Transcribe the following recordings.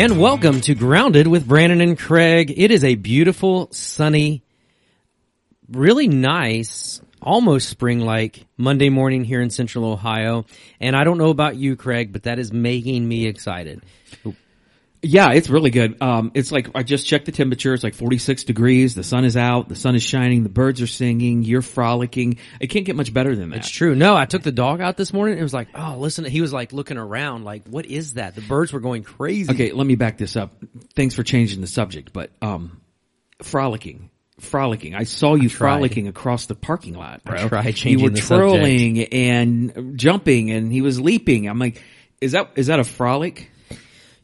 And welcome to Grounded with Brandon and Craig. It is a beautiful, sunny, really nice, almost spring-like Monday morning here in central Ohio. And I don't know about you, Craig, but that is making me excited. Yeah, it's really good. Um, it's like I just checked the temperature. It's like 46 degrees. The sun is out. The sun is shining. The birds are singing. You're frolicking. It can't get much better than that. It's true. No, I took the dog out this morning. It was like, oh, listen. He was like looking around, like, what is that? The birds were going crazy. Okay, let me back this up. Thanks for changing the subject, but um, frolicking. Frolicking. I saw you tried. frolicking across the parking lot, bro. tried you were the twirling and jumping, and he was leaping. I'm like, is that is that a frolic?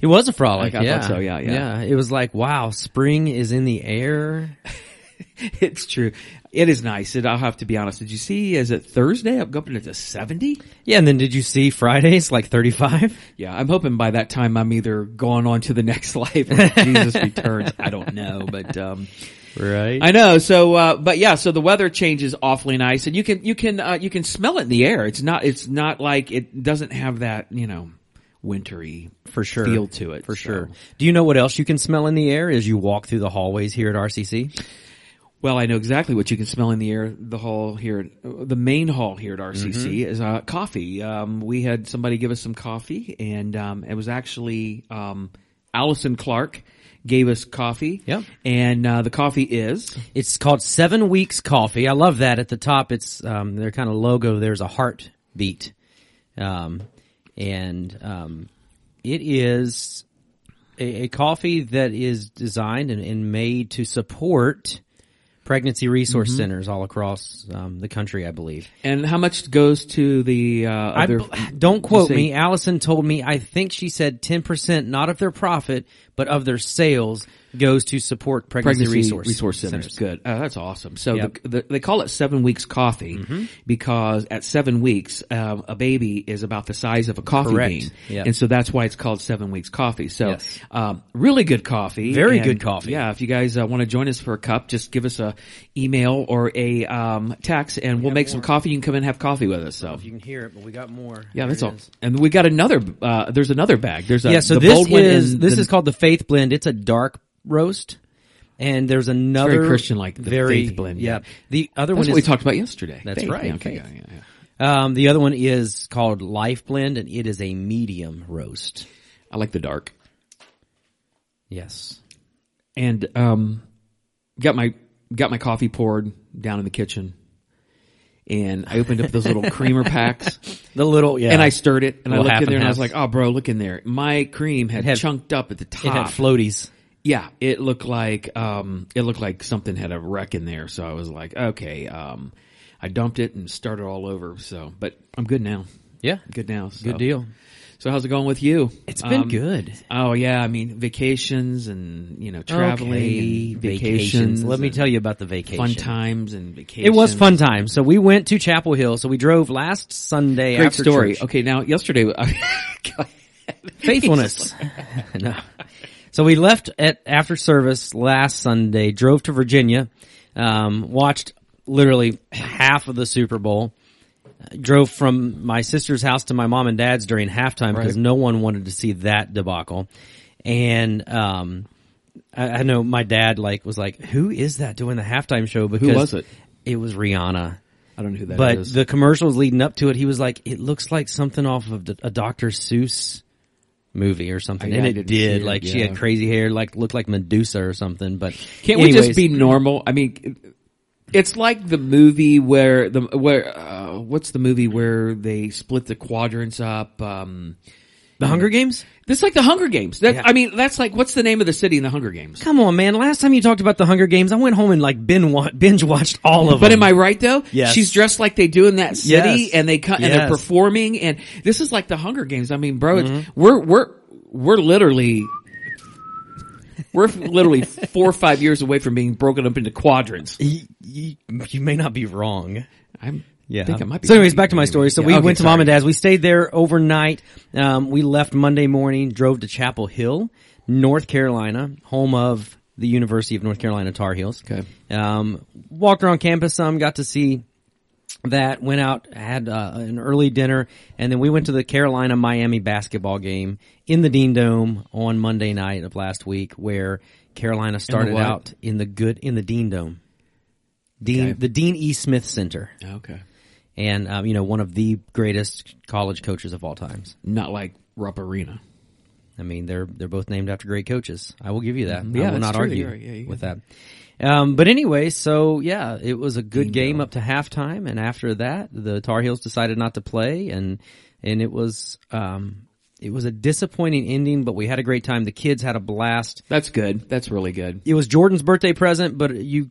It was a frolic. I thought yeah. so, yeah, yeah. Yeah. It was like, wow, spring is in the air. it's true. It is nice. And I'll have to be honest. Did you see? Is it Thursday? I'm going to 70. Yeah. And then did you see Fridays like 35? Yeah, I'm hoping by that time I'm either going on to the next life or Jesus returns. I don't know, but um Right. I know. So uh but yeah, so the weather changes awfully nice and you can you can uh you can smell it in the air. It's not it's not like it doesn't have that, you know, wintry for sure. feel to it. For So- sure. Do you know what else you can smell in the air as you walk through the hallways here at RCC? Well, I know exactly what you can smell in the air. The hall here, the main hall here at RCC Mm-hmm. is uh, coffee. Um, we had somebody give us some coffee, and um, it was actually um, Allison Clark gave us coffee. Yep. And uh, the coffee is It's called Seven Weeks Coffee. I love that. At the top, it's um, their kind of logo. There's a heartbeat, um, and um, it is a, a coffee that is designed and, and made to support pregnancy resource centers all across um, the country. I believe. and how much goes to the uh, other? b- don't quote me. Allison told me. I think she said ten percent, not of their profit, but of their sales, goes to support pregnancy, pregnancy resource, resource, centers. Good. Oh, that's awesome. So Yep. Mm-hmm. the, the, they call it seven weeks coffee because at seven weeks, um, a baby is about the size of a coffee Correct. bean. Yep. And so that's why it's called seven weeks coffee. So, Yes. um, really good coffee. Very And, good coffee. Yeah. If you guys uh, want to join us for a cup, just give us a email or a, um, text and we'll make some coffee. You can come in and have coffee with us. So. if You can hear it, but we got more. Yeah, There that's all. is. And we got another, uh, there's another bag. There's a, Yeah, so the this bold one is this the- is called the Faith Blend. It's a dark roast, and there's another Christian-like, the very Faith Blend, Yeah, the other That's one what we talked about yesterday. That's Faith. right, Yeah, okay, yeah, yeah. um, the other one is called Life Blend, and it is a medium roast. I like the dark. Yes, and um, got my got my coffee poured down in the kitchen, and I opened up those little creamer packs, the little yeah, and I stirred it, and I looked in there, and I was like, "Oh, bro, look in there! My cream had, had- chunked up at the it top. had floaties. yeah, it looked like um, it looked like something had a wreck in there. So I was like, okay, um, I dumped it and started all over. So, but I'm good now. Yeah, Good now. So. good deal. So how's it going with you? It's been Um, good. Oh yeah, I mean vacations and you know traveling Okay, and vacations. Let me tell you about the vacation. fun times and vacations. It was fun time. So we went to Chapel Hill. So we drove last Sunday. Great after story. church. Okay, now yesterday, faithfulness. no. So we left at after service last Sunday, drove to Virginia, um, watched literally half of the Super Bowl. Drove from my sister's house to my mom and dad's during halftime because Right. no one wanted to see that debacle. And um, I, I know my dad like was like, "Who is that doing the halftime show?" Because who was it? It was Rihanna. I don't know who that is. But the commercials leading up to it, he was like, "It looks like something off of a Dr. Seuss movie or something," Yeah, and I it did. it, Like she had crazy hair, like looked like Medusa or something. But Can't we just be normal? I mean, it's like the movie where the where uh, what's the movie where they split the quadrants up? Um, the Hunger Games? it's like the Hunger Games. That, Yeah. I mean, that's like what's the name of the city in the Hunger Games? Come on, man! Last time you talked about the Hunger Games, I went home and like binge watched all of But them. But am I right though? Yes. She's dressed like they do in that city Yes. and they come, and they're performing and this is like the Hunger Games. I mean, bro, Mm-hmm. it's, we're, we're, we're literally, we're literally four or five years away from being broken up into quadrants. you, you, you may not be wrong. I'm, Yeah. think I might be. so anyways, back to my story. So Yeah, we okay, went to sorry. mom and dad's. We stayed there overnight. Um, we left Monday morning, drove to Chapel Hill, North Carolina, home of the University of North Carolina Tar Heels. Okay. Um, walked around campus some, got to see that went out, had uh, an early dinner, and then we went to the Carolina Miami basketball game in the Dean Dome on Monday night of last week, where Carolina started what? out in the good in the Dean Dome, Dean Okay. the Dean E. Smith Center, Okay. and um, you know one of the greatest college coaches of all times. Not like Rupp Arena. I mean, they're they're both named after great coaches. I will give you that. Mm-hmm. Yeah, I will not true. argue right. Yeah, with that. Um, but anyway, so yeah, it was a good game up to halftime, and after that, the Tar Heels decided not to play, and and it was um, it was a disappointing ending, but we had a great time. The kids had a blast. That's good. That's really good. It was Jordan's birthday present, but you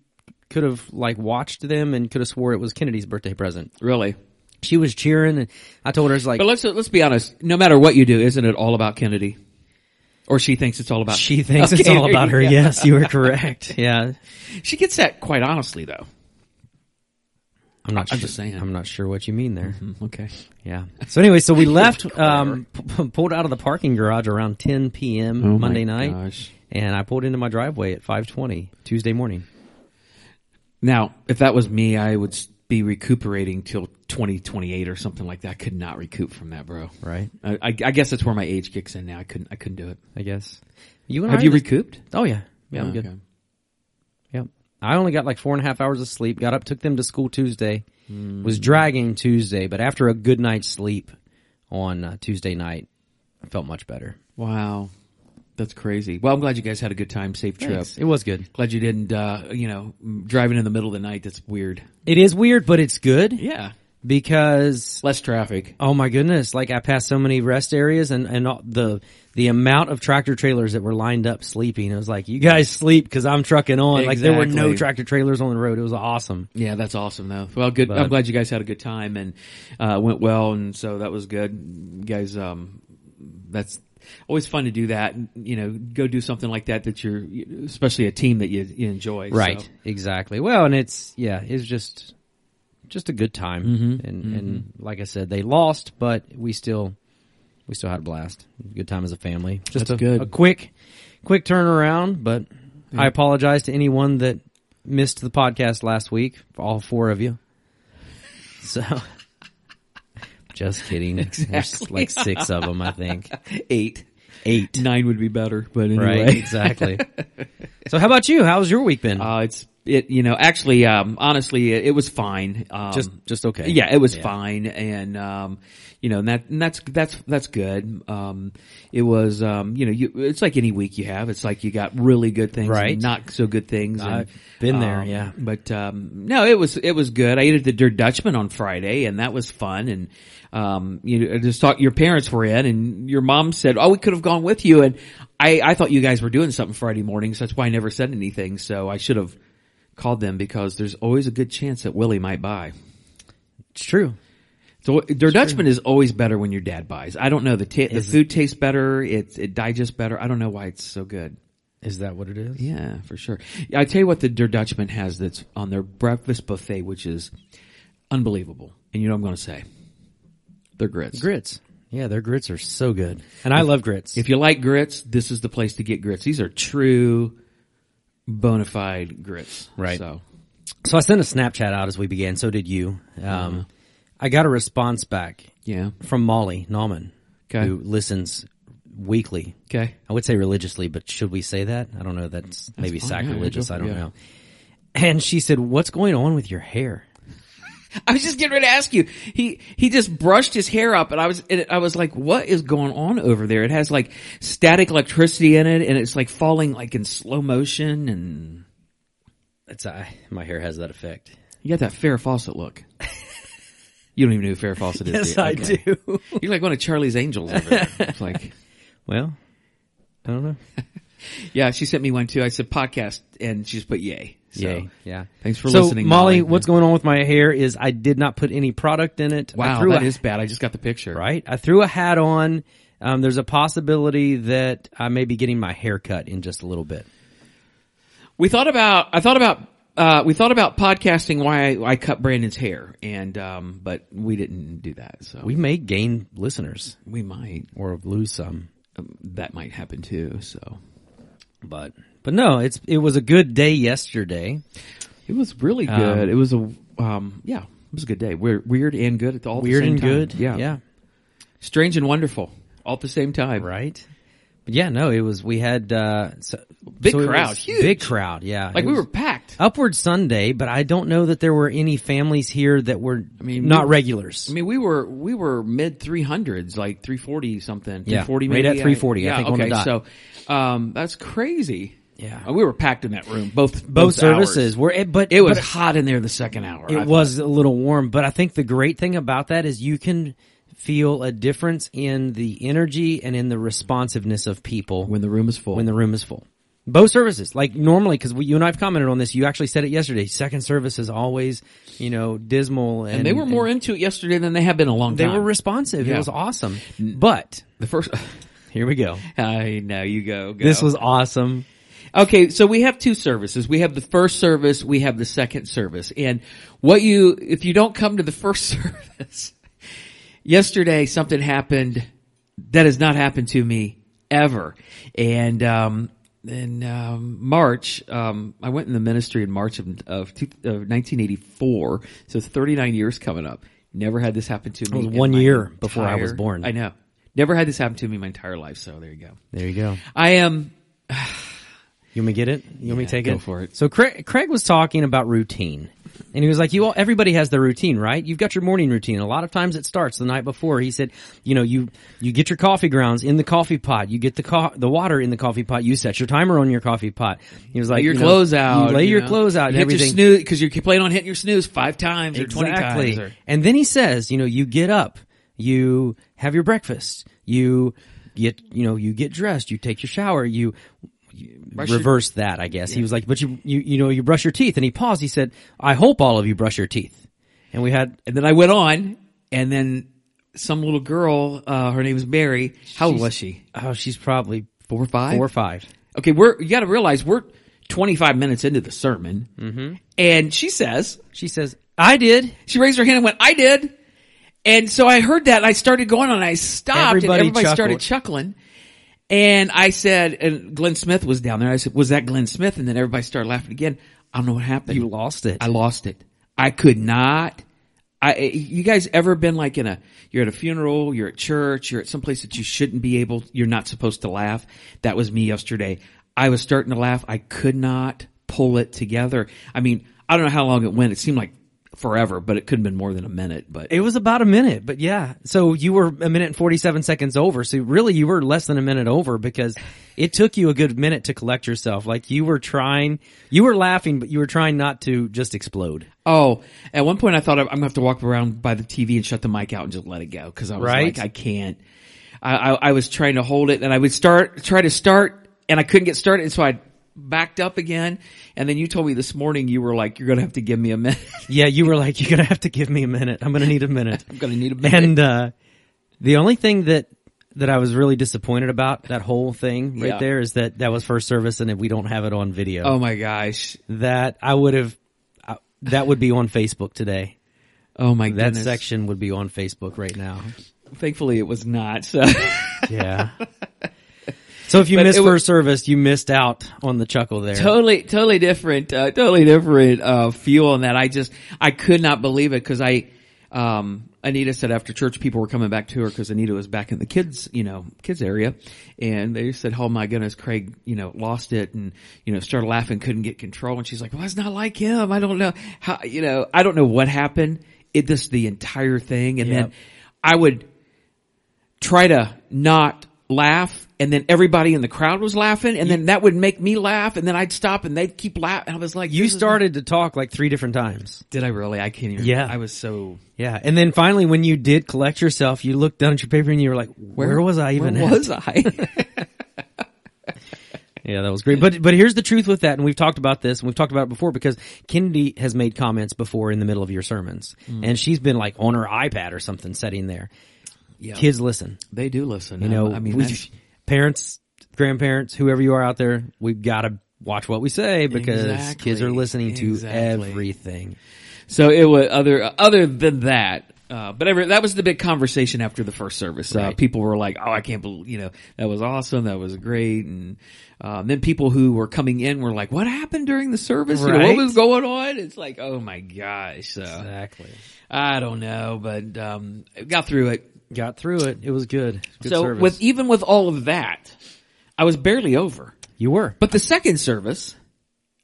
could have like watched them and could have swore it was Kennedy's birthday present. Really. She was cheering, and I told her, "It's like But let's let's be honest. No matter what you do, isn't it all about Kennedy? Or she thinks it's all about. she thinks it's all about her." go. Yes, you were correct. Yeah, She gets that quite honestly, though. I'm not. I'm sure, just saying. I'm not sure what you mean there. Okay. Yeah. So anyway, so we left, um, p- pulled out of the parking garage around 10 p.m. Oh Monday night, gosh. and I pulled into my driveway at 5:20 Tuesday morning. Now, if that was me, I would be recuperating till 2028 or something like that. I could not recoup from that, bro. Right. I, I, I guess that's where my age kicks in now. I couldn't. I couldn't do it. I guess. You and Have I you just- recouped? Oh yeah. Yeah, I'm Oh, good. okay. Yep. I only got like four and a half hours of sleep. Got up, took them to school Tuesday. Hmm. Was dragging Tuesday, but after a good night's sleep on uh, Tuesday night, I felt much better. Wow, that's crazy. Well, I'm glad you guys had a good time, safe trip. It was good. Glad you didn't, uh, you know, driving in the middle of the night. That's weird. It is weird, but it's good Yeah, because less traffic. Oh my goodness! Like I passed so many rest areas, and and all- the the amount of tractor trailers that were lined up sleeping. It was like you guys sleep because I'm trucking on. Like there were no tractor trailers on the road. It was awesome. Yeah, that's awesome though. Well, good. I'm glad you guys had a good time and uh, went well, and so that was good. You guys, um, that's always fun to do that. You know, go do something like that that you're, especially a team that you, you enjoy. Right. So, Exactly. Well, and it's yeah, it's just just a good time. Mm-hmm. And and like I said, they lost, but we still we still had a blast. Good time as a family. Just a, good. a quick quick turnaround, but I apologize to anyone that missed the podcast last week. All four of you. So. Just kidding. There's Exactly. like six of them, I think. eight, Eight. nine would be better, but anyway. Right. Exactly. so how about you? How's your week been? Uh, it's it. You know, actually, um, honestly, it, it was fine. Um, just, just okay. Yeah, it was fine, and um, you know, and that and that's that's that's good. Um, it was, um, you know, you, it's like any week you have. It's like you got really good things, Right. and not so good things. and, I've been there, um, yeah. But um, no, it was it was good. I ate at the Der Dutchman on Friday, and that was fun. And um, you know, just thought your parents were in, and your mom said, "Oh, we could have gone with you." And I I thought you guys were doing something Friday mornings. That's why I never said anything. So I should have called them because there's always a good chance that Willie might buy. It's true. So Der Dutchman is always better when your dad buys. I don't know the ta- the food tastes better. It it digests better. I don't know why it's so good. Is that what it is? Yeah, for sure. I tell you what, the Der Dutchman has that's on their breakfast buffet, which is unbelievable. And you know what I'm going to say? They're grits. Grits. Yeah, their grits are so good. And I love grits. If you like grits, this is the place to get grits. These are true, bona fide grits. Right. So so I sent a Snapchat out as we began. So did you. Um, I got a response back yeah. from Molly Nauman, Okay. who listens weekly. Okay. I would say religiously, but should we say that? I don't know. That's, maybe fine. Yeah, yeah, sacrilegious. I don't yeah. know. And she said, "What's going on with your hair?" I was just getting ready to ask you. He he just brushed his hair up, and I was and I was like, "What is going on over there?" It has like static electricity in it, and it's like falling like in slow motion, and It's uh, my hair has that effect. you got that Farrah Fawcett look. you don't even know who Farrah Fawcett is. do you? Okay. do. You're like one of Charlie's angels. Over there. It's like, well, I don't know. yeah, she sent me one too. I said podcast, and she just put yay. So, Yay. Yeah. Thanks for so, listening, Molly. Molly. What's going on with my hair is I did not put any product in it. I Wow, threw that a- is bad. I just got the picture. right. I threw a hat on. Um, there's a possibility that I may be getting my hair cut in just a little bit. We thought about. I thought about. Uh, we thought about podcasting why I, I cut Brandon's hair, and um, but we didn't do that. So We may gain listeners we might. or lose some, Um, that might happen too. So but but no, it's it was a good day yesterday. it was really Um, good. it was a um, yeah, it was a good day. Weird, weird and good at all Weird and time. good. Yeah. Yeah. Strange and wonderful all at the same time. Right. But yeah, no, it was, we had, uh, so, Big so crowd, huge. Big crowd. Yeah. Like we were packed. upward Sunday, but I don't know that there were any families here that were I mean, not we- regulars. I mean, we were we were mid three hundreds, like three forty something. Yeah, 340 right maybe. at 340, I yeah, think, on the okay, so um, that's crazy. Yeah. Uh, we were packed in that room. Both Both services hours. were, it, but It was but hot in there the second hour. I it was a little warm, but I think the great thing about that is you can feel a difference in the energy and in the responsiveness of people when the room is full. when the room is full. Both services, like normally, because you and I've commented on this. You actually said it yesterday. Second service is always, you know, dismal, and, and they were more into it yesterday than they have been a long time. They were responsive. It was awesome. But the first. here we go. I know you go, go. This was awesome. Okay, so we have two services. We have the first service, we have the second service. And what you, if you don't come to the first service, yesterday something happened that has not happened to me ever. And, um, in um, March, um, I went in the ministry in March of, of, two, of 1984, so it's 39 years coming up. Never had this happen to me. It was one year before I was born. I know. Never had this happen to me my entire life. So there you go. There you go. I am. You want me to get it? You want me to take go it? for it. So Craig, Craig was talking about routine. And he was like, you all, everybody has their routine, right? You've got your morning routine. A lot of times it starts the night before. He said, you know, you, you get your coffee grounds in the coffee pot. You get the co- the water in the coffee pot. You set your timer on your coffee pot. He was like, your you know, clothes out. You lay you your know. clothes out You and hit everything. Your snooze because you're plan on hitting your snooze five times or twenty Exactly. times. Or, And then he says, you know, you get up, you have your breakfast, you get, you know, you get dressed, you take your shower, you, you your- reverse that, I guess. He was like, but you, you, you know, you brush your teeth. And he paused. He said, I hope all of you brush your teeth. And we had, and then I went on, and then some little girl, uh, her name was Mary. How old was she? oh, she's probably Four or five. four or five. Okay, we're you got to realize we're twenty five minutes into the sermon, mm-hmm. and she says She says, I did. she raised her hand and went, "I did." And so I heard that and I started going on and I stopped Everybody and everybody chuckled. started chuckling. And I said, and Glenn Smith was down there. I said, was that Glenn Smith? And then everybody started laughing again. I don't know what happened. You lost it. I lost it. I could not. I, eh, you guys ever been like in a, you're at a funeral, you're at church, you're at some place that you shouldn't be able, you're not supposed to laugh. That was me yesterday. I was starting to laugh. I could not pull it together. I mean, I don't know how long it went. It seemed like forever, but it could have been more than a minute, but It was about a minute, but yeah. So you were a minute and 47 seconds over. So really you were less than a minute over because it took you a good minute to collect yourself. Like you were trying, you were laughing, but you were trying not to just explode. Oh, at one point I thought I'm gonna have to walk around by the TV and shut the mic out and just let it go because I was Right. like, I can't. I, I, I was trying to hold it and I would start, try to start and I couldn't get started. And so I backed up again. And then you told me this morning you were like, you're going to have to give me a minute. Yeah, you were like, you're going to have to give me a minute. I'm going to need a minute. I'm going to need a minute. And, uh, the only thing that, that I was really disappointed about that whole thing right Yeah. there is that that was first service and if we don't have it on video. oh my gosh. That I would have, uh, that would be on Facebook today. Oh my That goodness. section would be on Facebook right now. Thankfully it was not. So Yeah. so if you missed first service, you missed out on the chuckle there. totally, totally different, uh, totally different, uh, feel on that. I just, I could not believe it because I, um, Anita said after church people were coming back to her because Anita was back in the kids, you know, kids area. And they said, oh my goodness, Craig, you know, lost it and, you know, started laughing, couldn't get control. And she's like, well, it's not like him. I don't know how, you know, I don't know what happened. It just the entire thing. And Yep. then I would try to not laugh and then everybody in the crowd was laughing and then that would make me laugh and then I'd stop and they'd keep laughing. I was like, You started to talk like three different times. Did I really? I can't even. Yeah. I was so. Yeah. And then finally when you did collect yourself, you looked down at your paper and you were like, where, was I even Where was I? Yeah, that was great. But but here's the truth with that, and we've talked about this, and we've talked about it before because Kennedy has made comments before in the middle of your sermons, hmm. and she's been like on her iPad or something, sitting there. Yeah. Kids listen. they do listen. You know, I mean, we- parents, grandparents, whoever you are out there, we've got to watch what we say because Exactly. kids are listening to Exactly. everything. so it was other other than that. Uh, but every, that was the big conversation after the first service. Uh, Right. people were like, "Oh, I can't believe you know that was awesome. That was great." And uh, then people who were coming in were like, "What happened during the service? You know, what was going on?" It's like, "Oh my gosh!" So Exactly. I don't know, but um, got through it. Got through it. It was good. Good so service. with even with all of that, I was barely over. you were But the second service,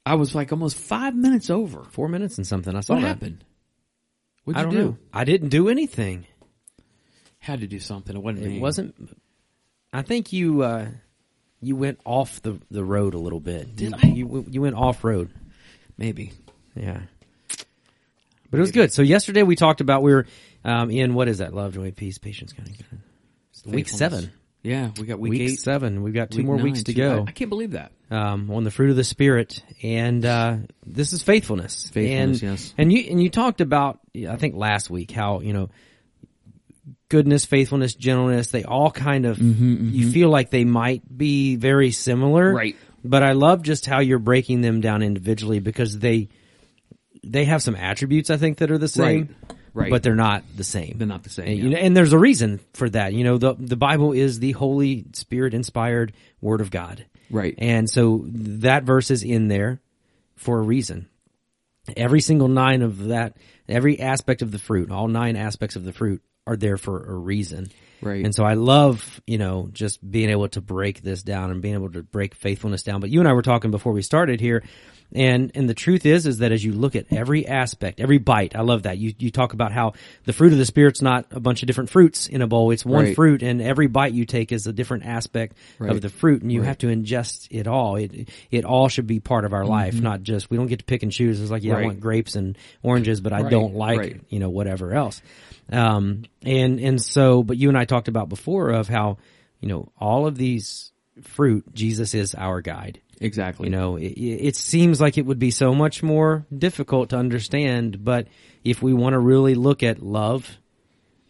I was like almost five minutes over. four minutes and something. I saw What that. happened? What'd I you don't do? know. I didn't do anything. Had to do something. It wasn't me. It wasn't. I think you uh, you went off the the road a little bit. Did you, I? You, you went off road. maybe. Yeah. But it was good. So yesterday we talked about we were um, in what is that? Love, joy, peace, patience, kind of. Week seven. Yeah, we got week, Week eight. seven. We've got two week more nine, weeks to two- go I, I can't believe that. um, on the fruit of the spirit, and uh, this is faithfulness. Faithfulness, and, yes. And you and you talked about I think last week how you know goodness, faithfulness, gentleness. They all kind of you feel like they might be very similar, Mm-hmm, Right. But I love just how you're breaking them down individually because they they have some attributes I think that are the same, Right. Right. But they're not the same. They're not the same, And, yeah. you know, and there's a reason for that. You know, the the Bible is the Holy Spirit inspired Word of God. Right. And so that verse is in there for a reason. Every single nine of that, every aspect of the fruit, all nine aspects of the fruit are there for a reason. Right. And so I love, you know, just being able to break this down and being able to break faithfulness down. But you and I were talking before we started here. And, and the truth is, is that as you look at every aspect, every bite, I love that. You, you talk about how the fruit of the Spirit's not a bunch of different fruits in a bowl. It's one Right. fruit and every bite you take is a different aspect Right. of the fruit and you have to ingest it all. It, it all should be part of our life, not just, we don't get to pick and choose. It's like, yeah, I Mm-hmm. Want grapes and oranges, but I Right. don't like, Right. you know, whatever else. Um, and, and so, but you and I talked about before of how, you know, all of these fruit, Jesus is our guide. Exactly. You know, it, it seems like it would be so much more difficult to understand, but if we want to really look at love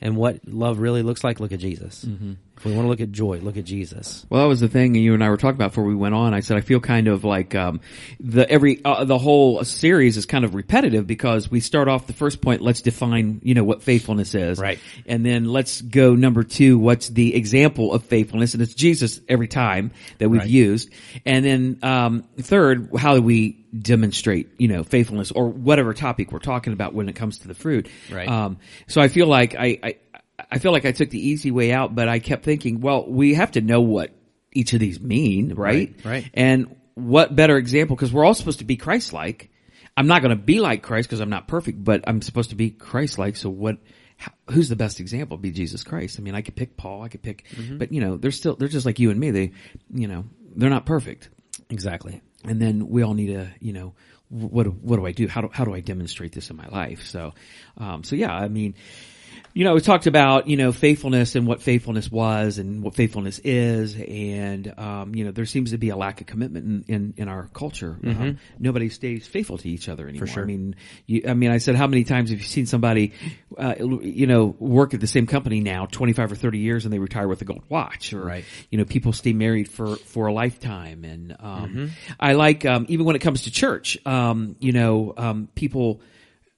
and what love really looks like, look at Jesus. Mm-hmm. If we want to look at joy, look at Jesus. Well, that was the thing you and I were talking about before we went on. I said I feel kind of like um, the every uh, the whole series is kind of repetitive because we start off the first point. Let's define you know what faithfulness is, Right. And then let's go number two. What's the example of faithfulness? And it's Jesus every time that we've Right. used. And then um, third, how do we demonstrate you know faithfulness or whatever topic we're talking about when it comes to the fruit? Right. Um, so I feel like I. I I feel like I took the easy way out, but I kept thinking, well, we have to know what each of these mean, right? Right, right. And what better example? Because we're all supposed to be Christ-like. I'm not going to be like Christ because I'm not perfect, but I'm supposed to be Christ-like. So what? How, who's the best example? Be Jesus Christ. I mean, I could pick Paul. I could pick, Mm-hmm. but you know, they're still they're just like you and me. They, you know, they're not perfect. Exactly. And then we all need to, you know, what do- what do I do? How do how do I demonstrate this in my life? So, um, so yeah, I mean, you know, we talked about, you know, faithfulness and what faithfulness was and what faithfulness is. And, um, you know, there seems to be a lack of commitment in, in, in our culture. Um, nobody stays faithful to each other anymore. sure. I mean, you, I mean, I said, how many times have you seen somebody, uh, you know, work at the same company now 25 or 30 years and they retire with a gold watch or, Right. you know, people stay married for, for a lifetime. And, um, I like, um, even when it comes to church, um, you know, um, people,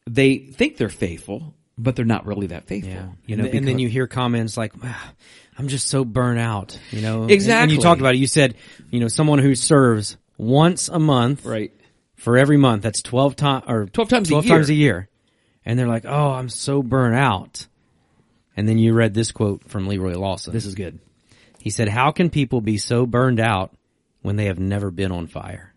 they think they're faithful, but they're not really that faithful. Yeah. You know, and, and then you hear comments like, "Ah, I'm just so burnt out, you know? And- And, you talked about it. You said, you know, someone who serves once a month right. for every month. That's 12 times or 12 times a 12 year. times a year. And they're like, "Oh, I'm so burnt out." And then you read this quote from Leroy Lawson. This is good. He said, "How can people be so burned out when they have never been on fire?"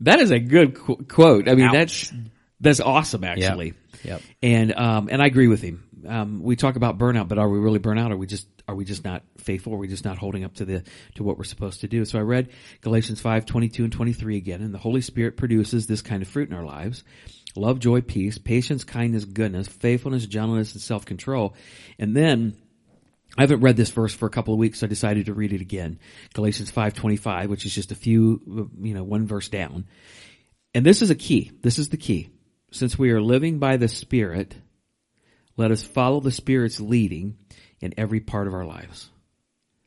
That is a good qu- quote. I mean, Ouch. that's that's awesome, actually. Yep. And um, and I agree with him. Um, we talk about burnout, but are we really burnout? Are we just are we just not faithful? Are we just not holding up to the to what we're supposed to do? So I read Galatians five twenty two and twenty three again, and the Holy Spirit produces this kind of fruit in our lives: love, joy, peace, patience, kindness, goodness, faithfulness, gentleness, and self control. And then I haven't read this verse for a couple of weeks, so I decided to read it again. Galatians 5:25, which is just a few, you know, one verse down. And this is a key. This is the key. Since we are living by the Spirit, let us follow the Spirit's leading in every part of our lives.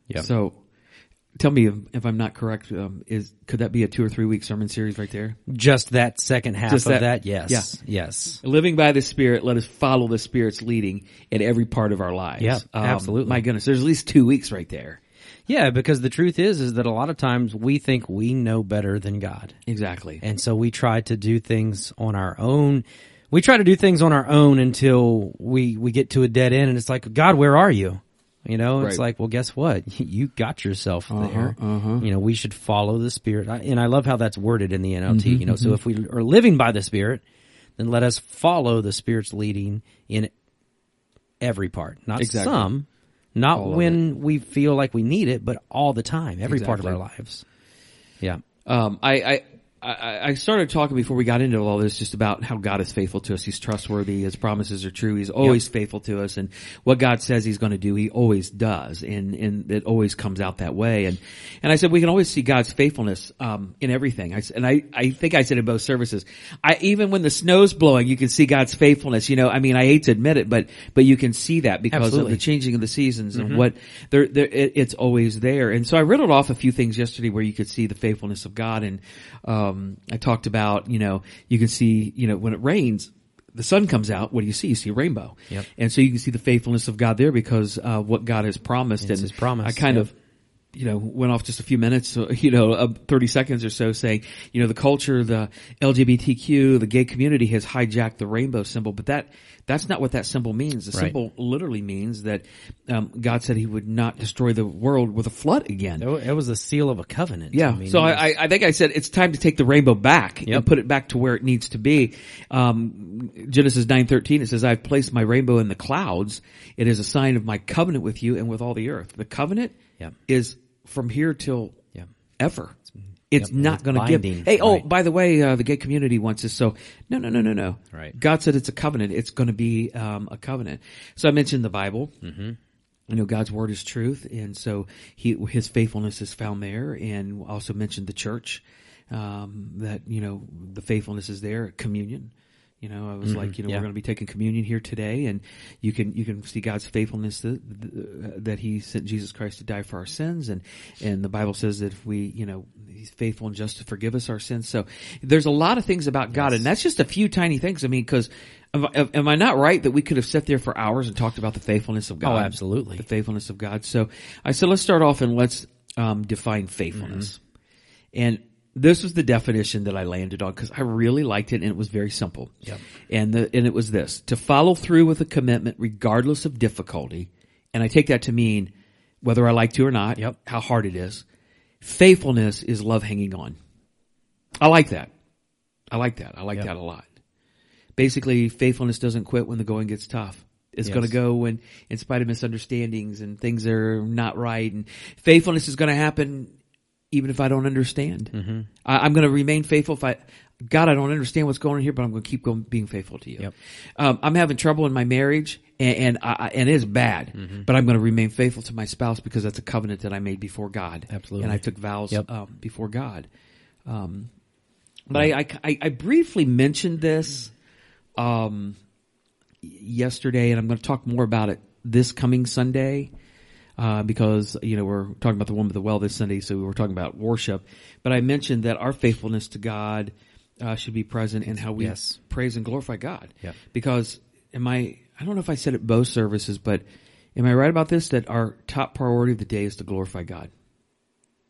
Yeah. So, tell me if, if I'm not correct. Um, is could that be a two or three week sermon series right there? Just that second half Just of that- that, yes. yeah. Yes. Living by the Spirit, let us follow the Spirit's leading in every part of our lives. Yeah, absolutely. My goodness, there's at least two weeks right there. Yeah, because the truth is is that a lot of times we think we know better than God. Exactly. And so we try to do things on our own we try to do things on our own until we we get to a dead end, and it's like, God, where are you? You know, it's Right. like, well, guess what? You got yourself there. uh-huh. You know, we should follow the Spirit, and I love how that's worded in the NLT. Mm-hmm, you know, so if we are living by the Spirit, then let us follow the Spirit's leading in every part, not Exactly. some, not All when we feel like we need it, but all the time, every part of our lives. Yeah. Um, I, I, I, I started talking before we got into all this just about how God is faithful to us. He's trustworthy. His promises are true. He's always faithful to us. And what God says he's going to do, he always does. And, and it always comes out that way. And, and I said, we can always see God's faithfulness, um, in everything. I, and I, I think I said in both services, I, even when the snow's blowing, you can see God's faithfulness. You know, I mean, I hate to admit it, but, but you can see that because Absolutely. of the changing of the seasons and what there, there it, it's always there. And so I riddled off a few things yesterday where you could see the faithfulness of God. And, um, I talked about, you know, you can see, you know, when it rains, the sun comes out. What do you see? You see a rainbow. Yep. And so you can see the faithfulness of God there because, uh, what God has promised It's and his promise, I kind yep. of, you know, went off just a few minutes, you know, uh, 30 seconds or so saying, you know, the culture, the LGBTQ, the gay community has hijacked the rainbow symbol, but that, that's not what that symbol means. The Right. symbol literally means that, um, God said he would not destroy the world with a flood again. It it was a seal of a covenant. Yeah. I mean, so I, I- think I said it's time to take the rainbow back Yep. and put it back to where it needs to be. Um, Genesis nine thirteen it says, "I've placed my rainbow in the clouds. It is a sign of my covenant with you and with all the earth." The covenant Yep. is from here till Yeah. ever. It's Yep, not going to give. Hey, oh, right. by the way, uh, the gay community wants this. So no, no, no, no, no. Right. God said it's a covenant. It's going to be um, a covenant. So I mentioned the Bible. Mm-hmm. I know God's word is truth, and so he his faithfulness is found there. And also mentioned the church um, that you know the faithfulness is there. Communion. You know, I was like, you know, Mm-hmm. yeah. we're going to be taking communion here today, and you can you can see God's faithfulness that, that He sent Jesus Christ to die for our sins, and and the Bible says that if we, you know, He's faithful and just to forgive us our sins. So there's a lot of things about God, and that's just a few tiny things. I mean, because am, I- am I not right that we could have sat there for hours and talked about the faithfulness of God? Oh, absolutely. the faithfulness of God. So I said, let's start off and let's um, define faithfulness. And this was the definition that I landed on because I really liked it and it was very simple. Yep. And the, and it was this, to follow through with a commitment regardless of difficulty. And I take that to mean whether I like to or not, Yep. how hard it is. Faithfulness is love hanging on. I like that. I like that. I like Yep. that a lot. Basically, faithfulness doesn't quit when the going gets tough. It's Yes. going to go when, in spite of misunderstandings and things are not right, and faithfulness is going to happen even if I don't understand. Mm-hmm. I, I'm going to remain faithful if I, God, I don't understand what's going on here, but I'm going to keep going, being faithful to you. Yep. Um, I'm having trouble in my marriage, and and, I, and it's bad, Mm-hmm. but I'm going to remain faithful to my spouse because that's a covenant that I made before God. Absolutely. and I took vows Yep. um, before God. Um, but I, I, I, I briefly mentioned this um, yesterday, and I'm going to talk more about it this coming Sunday. Uh, because you know we're talking about the woman at the well this Sunday, so we were talking about worship. But I mentioned that our faithfulness to God uh, should be present in how we Yes. praise and glorify God. Yep. Because am I? I don't know if I said it both services, but am I right about this? That our top priority of the day is to glorify God.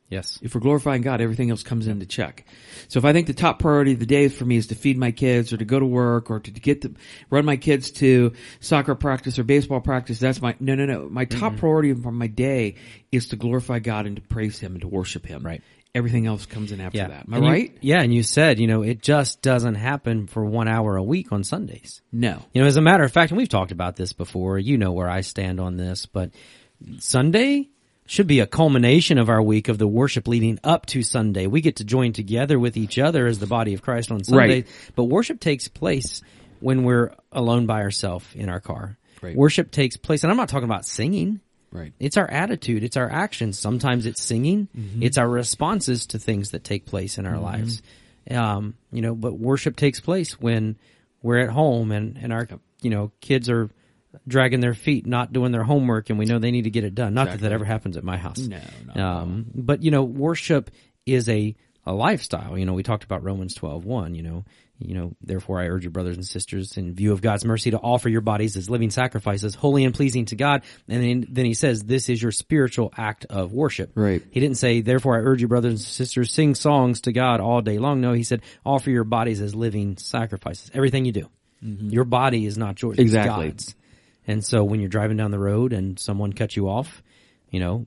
Yes. If we're glorifying God, everything else comes into check. So if I think the top priority of the day for me is to feed my kids or to go to work or to get to run my kids to soccer practice or baseball practice, that's my, no, no, no. My top mm-hmm. priority for my day is to glorify God and to praise Him and to worship Him. Right. Everything else comes in after Yeah. that. Am I And you- right? yeah, and you said, you know, it just doesn't happen for one hour a week on Sundays. No. You know, as a matter of fact, and we've talked about this before, you know where I stand on this, but Sunday should be a culmination of our week of the worship leading up to Sunday. We get to join together with each other as the body of Christ on Sunday, Right. but worship takes place when we're alone by ourselves in our car. Right. Worship takes place, and I'm not talking about singing. Right. It's our attitude. It's our actions. Sometimes it's singing. It's our responses to things that take place in our lives. Um, you know, but worship takes place when we're at home and, and our, you know, kids are dragging their feet, not doing their homework, and we know they need to get it done. Not that Exactly. that ever happens at my house. No, not at all. Um, but you know, worship is a, a lifestyle. You know, we talked about Romans twelve one. you know, you know, therefore I urge you brothers and sisters in view of God's mercy to offer your bodies as living sacrifices, holy and pleasing to God. And then, then he says, this is your spiritual act of worship. Right. He didn't say, therefore I urge you brothers and sisters, sing songs to God all day long. No, he said, offer your bodies as living sacrifices. Everything you do. Your body is not yours. Exactly. It's God's. And so when you're driving down the road and someone cuts you off, you know,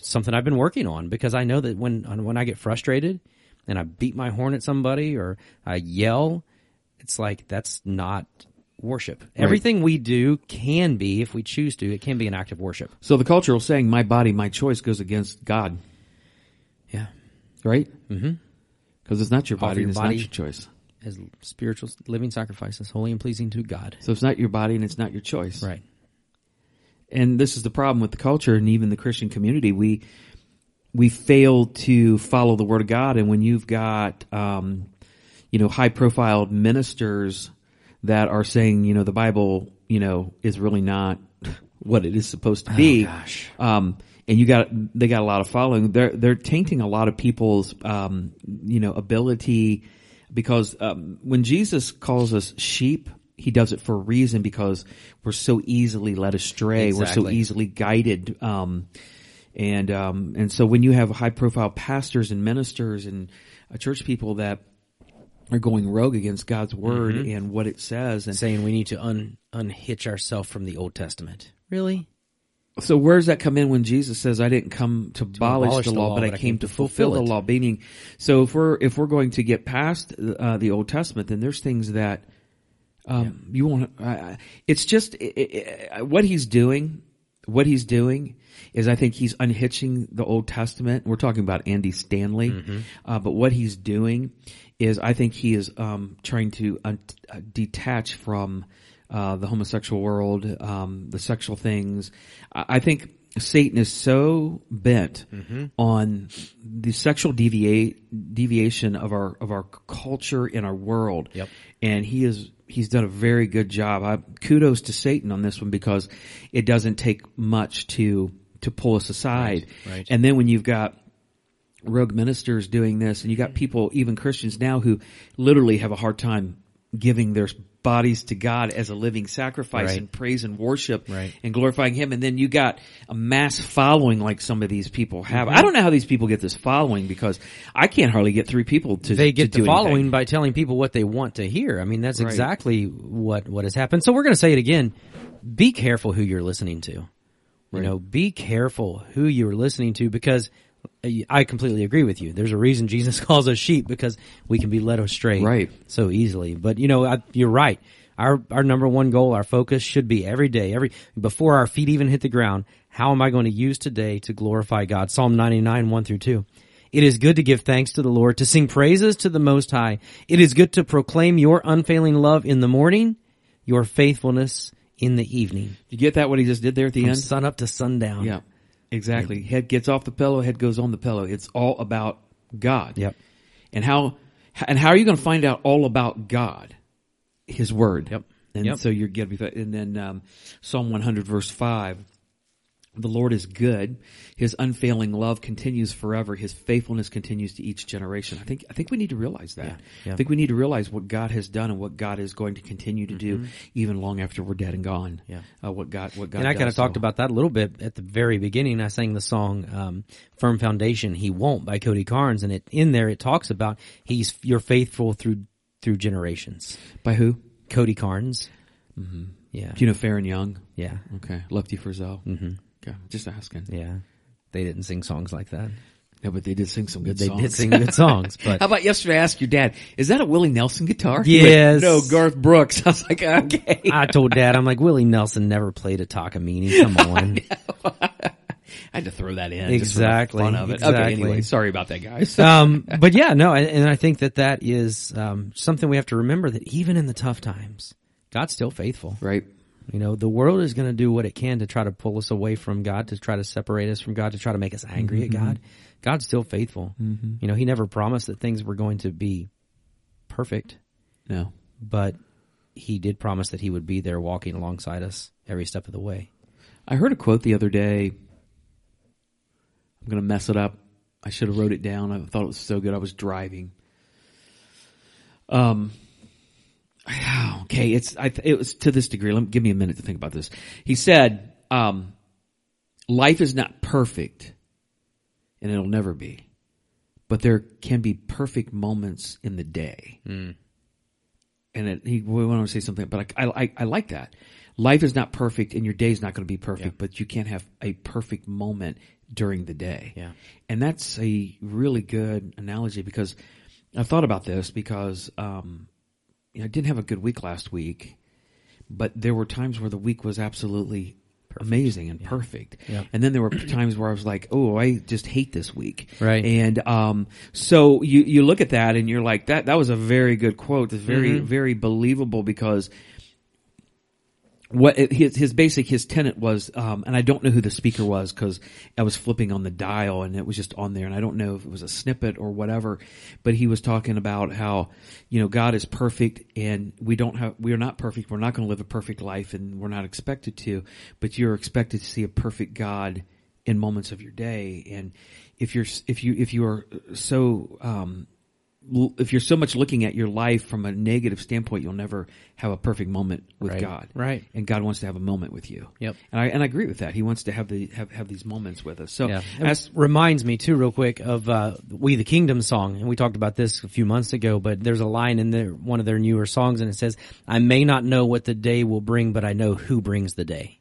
something I've been working on because I know that when when I get frustrated and I beat my horn at somebody or I yell, it's like that's not worship. Everything we do can be, if we choose to, it can be an act of worship. So the cultural saying, "My body, my choice," goes against God, Yeah. right? Mm-hmm. Because it's not your body, your it's body. not your choice. As spiritual living sacrifices, holy and pleasing to God. So it's not your body, and it's not your choice. Right. and this is the problem with the culture and even the Christian community. We we fail to follow the word of God, and when you've got um, you know high profile ministers that are saying you know the Bible you know is really not what it is supposed to be. gosh. Um, and you got they got a lot of following. They're they're tainting a lot of people's um, you know ability because um, when Jesus calls us sheep, he does it for a reason because we're so easily led astray. We're so easily guided. Um, and um, and so when you have high profile pastors and ministers and uh, church people that are going rogue against God's word and what it says, and Saying we need to un, unhitch ourselves from the Old Testament. Really? So where does that come in when Jesus says, "I didn't come to, abolish, abolish the law, but I came to fulfill, the law"? Meaning, so if we're if we're going to get past uh, the Old Testament, then there's things that um, you want. to uh, It's just i i i what he's doing. What he's doing is, I think he's unhitching the Old Testament. We're talking about Andy Stanley, Mm-hmm. uh, but what he's doing is, I think he is um, trying to un- uh, detach from uh, the homosexual world, um, the sexual things. I, think Satan is so bent Mm-hmm. on the sexual deviate deviation of our of our culture in our world. Yep. And he is he's done a very good job. I, kudos to Satan on this one because it doesn't take much to to pull us aside. Right, right. And then when you've got rogue ministers doing this and you got people even Christians now who literally have a hard time giving their bodies to God as a living sacrifice Right. and praise and worship Right. and glorifying him and then you got a mass following like some of these people have. Mm-hmm. I don't know how these people get this following because I can't hardly get three people to They to get do the following anything. by telling people what they want to hear. I mean, that's Right. exactly what, what has happened. So we're going to say it again. Be careful who you're listening to. You know, be careful who you're listening to because I completely agree with you. There's a reason Jesus calls us sheep because we can be led astray Right. so easily. But you know, I, you're right. Our our number one goal, our focus should be every day, every before our feet even hit the ground. How am I going to use today to glorify God? Psalm 99, 1 through 2. It is good to give thanks to the Lord, to sing praises to the Most High. It is good to proclaim your unfailing love in the morning, your faithfulness in the evening. You get that what he just did there at the From end? sun up to sundown. Yeah. Exactly. Head gets off the pillow, head goes on the pillow. It's all about God. Yep. And how and how are you going to find out all about God? His word. Yep. And Yep. so you're going to be and then um, Psalm 100 verse 5 the Lord is good. His unfailing love continues forever. His faithfulness continues to each generation. I think I think we need to realize that. Yeah, yeah. I think we need to realize what God has done and what God is going to continue to do even long after we're dead and gone. Yeah. Uh, what God what God And I kind of does. talked about that a little bit at the very beginning. I sang the song um, "Firm Foundation." He won't by Cody Carnes, and it in there it talks about he's you're faithful through through generations. by who? Cody Carnes. Mm-hmm. Yeah. Do you know Faron Young? yeah. Okay, Lefty Frizzell. Mm-hmm. Okay, just asking. Yeah. They didn't sing songs like that. Yeah, but they did sing some good They songs. did sing good songs, but How about yesterday? I asked your dad, "Is that a Willie Nelson guitar?" Yes. no, Garth Brooks. I was like, okay. I told Dad, I'm like Willie Nelson never played a Takamine. Come on. I had to throw that in. just for the Exactly, fun of it. exactly. Okay, anyway, sorry about that, guys. um, but yeah, no, and, and I think that that is um, something we have to remember that even in the tough times, God's still faithful. right. You know, the world is going to do what it can to try to pull us away from God, to try to separate us from God, to try to make us angry at God. God's still faithful. You know, He never promised that things were going to be perfect, No. but He did promise that He would be there walking alongside us every step of the way. I heard a quote the other day. I'm going to mess it up. I should have wrote it down. I thought it was so good. I was driving. Um. Okay, it's I, it was to this degree. Let me, give me a minute to think about this. He said, um, "Life is not perfect, and it'll never be, but there can be perfect moments in the day." and it, he we want to say something, but I, I, I like that. Life is not perfect and your day is not going to be perfect, but you can't have a perfect moment during the day. Yeah. And that's a really good analogy because I thought about this because, um, you know, I didn't have a good week last week, but there were times where the week was absolutely amazing and perfect. Yeah. And then there were times where I was like, oh, I just hate this week. Right. And, um, so you, you look at that and you're like, that, that was a very good quote. It's very, Mm-hmm. very believable because what his his basic his tenant was, um, and I don't know who the speaker was because I was flipping on the dial and it was just on there, and I don't know if it was a snippet or whatever, but he was talking about how you know God is perfect and we don't have we are not perfect. We're not going to live a perfect life, and we're not expected to, but you're expected to see a perfect God in moments of your day, and if you're if you if you are so um, if you're so much looking at your life from a negative standpoint, you'll never have a perfect moment with Right. God. Right. And God wants to have a moment with you. Yep. And I and I agree with that. He wants to have the have, have these moments with us. So Yeah. It reminds me too, real quick, of uh, "We the Kingdom" song, and we talked about this a few months ago. But there's a line in there, one of their newer songs, and it says, "I may not know what the day will bring, but I know who brings the day."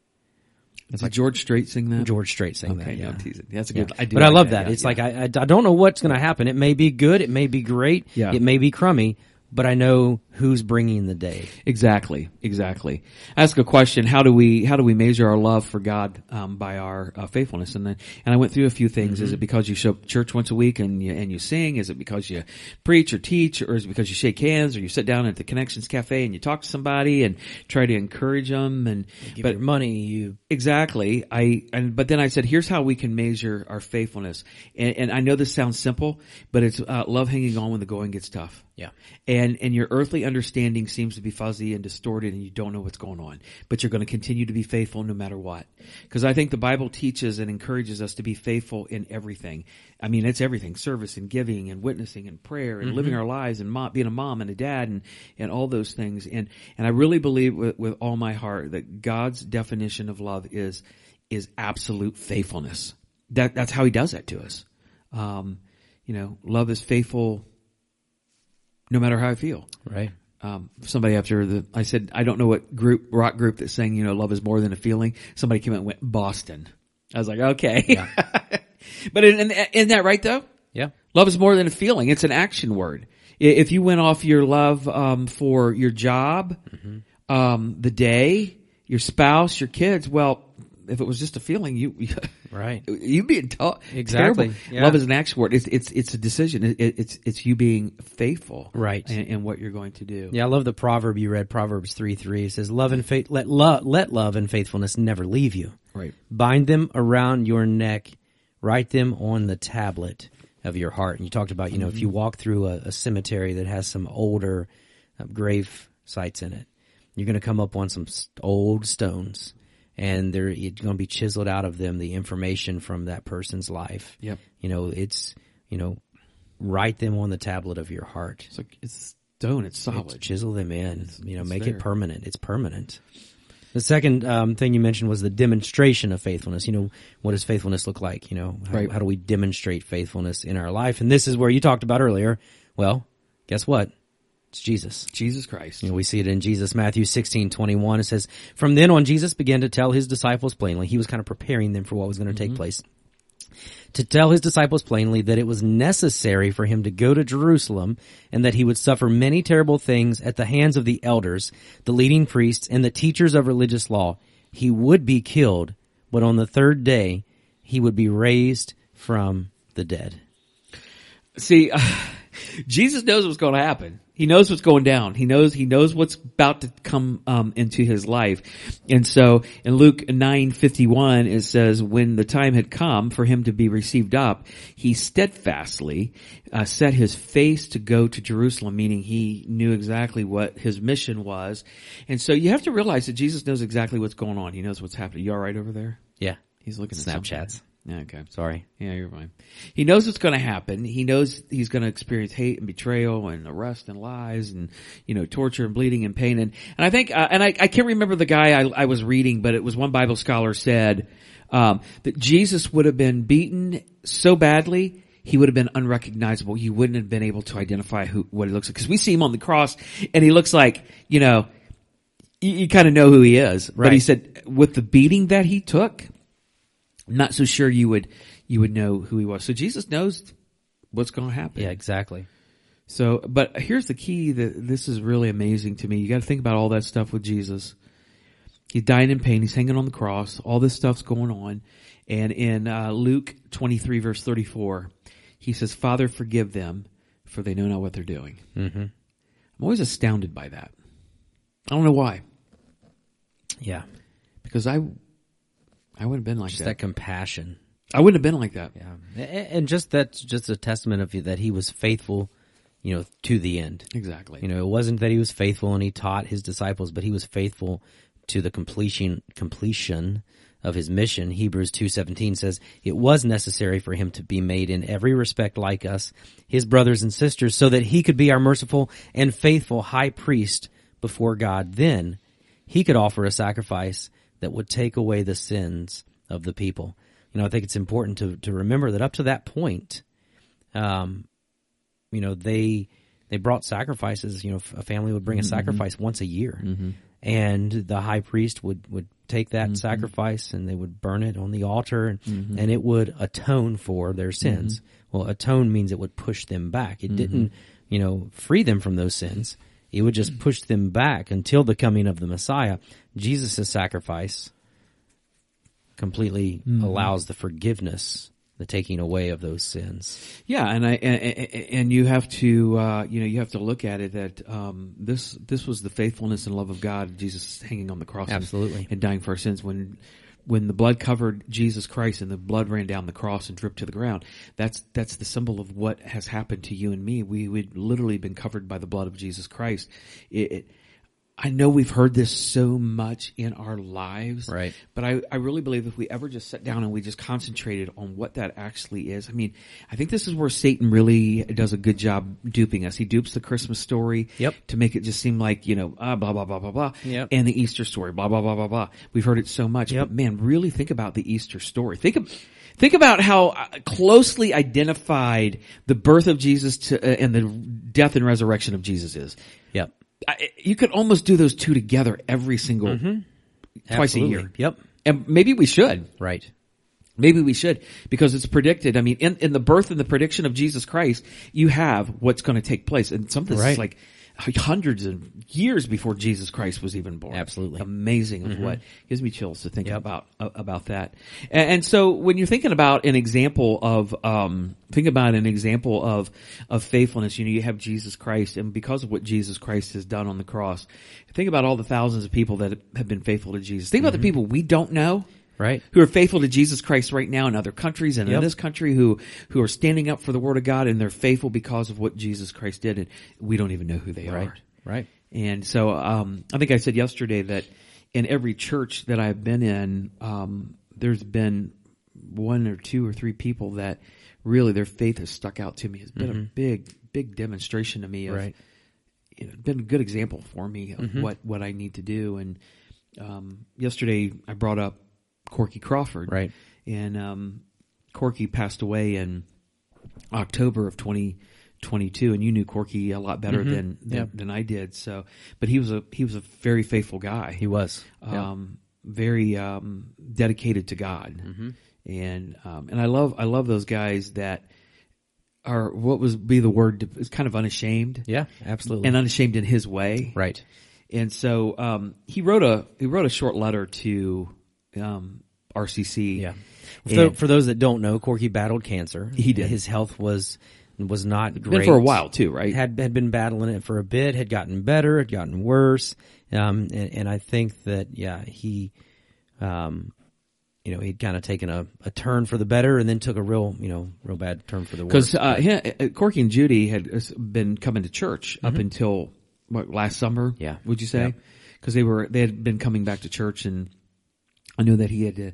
Did George Strait sing that? George Strait sang Okay, that. no, Yeah. teasing. That's a Yeah. good. I do but I love that. that. Yeah, it's yeah. like I, I I don't know what's going to happen. It may be good. It may be great. Yeah. It may be crummy. But I know who's bringing the day. Exactly, exactly. Ask a question: How do we how do we measure our love for God um, by our uh, faithfulness? And then and I went through a few things. Is it because you show up church once a week and you and you sing? Is it because you preach or teach, or is it because you shake hands, or you sit down at the Connections Cafe and you talk to somebody and try to encourage them? And Give but money. You Exactly. I and but then I said, here's how we can measure our faithfulness. And, and I know this sounds simple, but it's uh, love hanging on when the going gets tough. Yeah. And and your earthly understanding seems to be fuzzy and distorted, and you don't know what's going on. But you're going to continue to be faithful no matter what. Because I think the Bible teaches and encourages us to be faithful in everything. I mean, it's everything: service and giving and witnessing and prayer and living our lives and mom, being a mom and a dad and and all those things. And and I really believe with, with all my heart that God's definition of love is is absolute faithfulness. That that's how He does that to us. Um, you know, love is faithful no matter how I feel. right. Um, somebody after the, I said, I don't know what group, rock group that's saying, you know, love is more than a feeling. Somebody came out and went, Boston. I was like, okay. but in, in, isn't that right though? Yeah. Love is more than a feeling. It's an action word. If you went off your love, um, for your job, um, the day, your spouse, your kids, well, if it was just a feeling, you, Right. you being taught Exactly. Yeah. Love is an action word. It's it's it's a decision. It, it- it's it's you being faithful, Right. in, in what you're going to do. Yeah, I love the proverb you read, Proverbs three three. It says, "Love and faith, let love, let love and faithfulness never leave you. Right. Bind them around your neck, write them on the tablet of your heart." And you talked about, you know, if you walk through a, a cemetery that has some older uh, grave sites in it, you're going to come up on some old stones, and they're it's going to be chiseled out of them the information from that person's life. Yep. You know, it's you know, write them on the tablet of your heart. It's like it's stone. It's solid. It's chisel them in. you know, make there. it permanent. It's permanent. The second um, thing you mentioned was the demonstration of faithfulness. You know, what does faithfulness look like? You know, how, Right. how do we demonstrate faithfulness in our life? And this is where you talked about earlier. Well, guess what? It's Jesus. Jesus Christ. You know, we see it in Jesus, Matthew sixteen twenty one. It says, From then on, Jesus began to tell his disciples plainly. He was kind of preparing them for what was going to take mm-hmm. place. To tell his disciples plainly that it was necessary for him to go to Jerusalem and that he would suffer many terrible things at the hands of the elders, the leading priests, and the teachers of religious law. He would be killed, but on the third day, he would be raised from the dead. See, Jesus knows what's going to happen. He knows what's going down. He knows, he knows what's about to come, um, into his life. And so in Luke 951, it says, when the time had come for him to be received up, he steadfastly, uh, set his face to go to Jerusalem, meaning he knew exactly what his mission was. And so you have to realize that Jesus knows exactly what's going on. He knows what's happening. You alright over there? Yeah. He's looking at Snapchats. Okay. Sorry. Yeah, you're fine. He knows what's going to happen. He knows he's going to experience hate and betrayal and arrest and lies and, you know, torture and bleeding and pain. And, and I think, uh, and I, I can't remember the guy I, I was reading, but it was one Bible scholar said, um, that Jesus would have been beaten so badly, he would have been unrecognizable. You wouldn't have been able to identify who, what he looks like. Cause we see him on the cross and he looks like, you know, you, you kind of know who he is. But he said with the beating that he took, not so sure you would, you would know who he was. So Jesus knows what's going to happen. Yeah, exactly. So, but here's the key that this is really amazing to me. You got to think about all that stuff with Jesus. He's dying in pain. He's hanging on the cross. All this stuff's going on. And in uh, Luke 23 verse 34, he says, Father, forgive them for they know not what they're doing. Mm-hmm. I'm always astounded by that. I don't know why. Yeah, Because I, I wouldn't have been like that. just that. that compassion. I wouldn't have been like that. Yeah, and just that's just a testament of you that he was faithful, you know, to the end. Exactly. You know, it wasn't that he was faithful and he taught his disciples, but he was faithful to the completion completion of his mission. Hebrews 2:17 says, "It was necessary for him to be made in every respect like us, his brothers and sisters, so that he could be our merciful and faithful high priest before God. Then he could offer a sacrifice that would take away the sins of the people." You know, I think it's important to to remember that up to that point, um, you know they they brought sacrifices you know a family would bring a mm-hmm, mm-hmm. sacrifice once a year. Mm-hmm. And the high priest would would take that sacrifice and they would burn it on the altar and, and it would atone for their sins. Well atone means it would push them back. It didn't you know free them from those sins it would just push them back until the coming of the messiah jesus' sacrifice completely allows the forgiveness the taking away of those sins Yeah, and I and, and you have to uh, you know you have to look at it that um, this this was the faithfulness and love of God, Jesus hanging on the cross, and- Absolutely. and, dying for our sins. When when the blood covered Jesus Christ and the blood ran down the cross and dripped to the ground, that's that's the symbol of what has happened to you and me. We would literally been covered by the blood of Jesus Christ. It, it, I know we've heard this so much in our lives, Right. But I, I really believe if we ever just sat down and we just concentrated on what that actually is, I mean, I think this is where Satan really does a good job duping us. He dupes the Christmas story Yep. to make it just seem like, you know, ah, blah, blah, blah, blah, blah. Yep. And the Easter story, blah, blah, blah, blah, blah. We've heard it so much, Yep. but man, really think about the Easter story. Think of, think about how uh, closely identified the birth of Jesus to, uh, and the death and resurrection of Jesus is. yep I, you could almost do those two together every single mm-hmm. twice Absolutely. a year. Yep. And maybe we should. Right. Maybe we should because it's predicted. I mean, in, in the birth and the prediction of Jesus Christ, you have what's going to take place. And some of this is Right. like hundreds of years before Jesus Christ was even born. Absolutely. Amazing of what gives me chills to think Yep. about, uh, about that. And, and so when you're thinking about an example of, um, think about an example of, of faithfulness, you know, you have Jesus Christ and because of what Jesus Christ has done on the cross, think about all the thousands of people that have been faithful to Jesus. Think about the people we don't know Right. who are faithful to Jesus Christ right now in other countries and in this country who, who are standing up for the word of God and they're faithful because of what Jesus Christ did and we don't even know who they Right. are. Right. And so, um, I think I said yesterday that in every church that I've been in, um, there's been one or two or three people that really their faith has stuck out to me. It's been a big, big demonstration to me of, Mm-hmm. Right. you know, been a good example for me of Mm-hmm. what, what I need to do. And, um, yesterday I brought up Corky Crawford. Right. And, um, Corky passed away in October of 2022 and you knew Corky a lot better than, than, Mm-hmm. Yep. than I did. So, but he was a, he was a very faithful guy. He was. Yeah. um, very, um, dedicated to God. Mm-hmm. And, um, and I love, I love those guys that are, what was be the word, is kind of unashamed yeah. Absolutely. and unashamed in his way. right. And so um, he wrote a he wrote a short letter to um, RCC. Yeah. For, for those that don't know, Corky battled cancer. He did. His health was was not been great for a while too, right? Had had been battling it for a bit. Had gotten better. Had gotten worse. Um, and, and I think that yeah, he, um, you know, he'd kind of taken a, a turn for the better, and then took a real you know real bad turn for the worse. Because uh, uh, Corky and Judy had uh, been coming to church up until what last summer. Mm-hmm. Yeah. would you say? Yeah. Because they were they had been coming back to church, and I knew that he had to.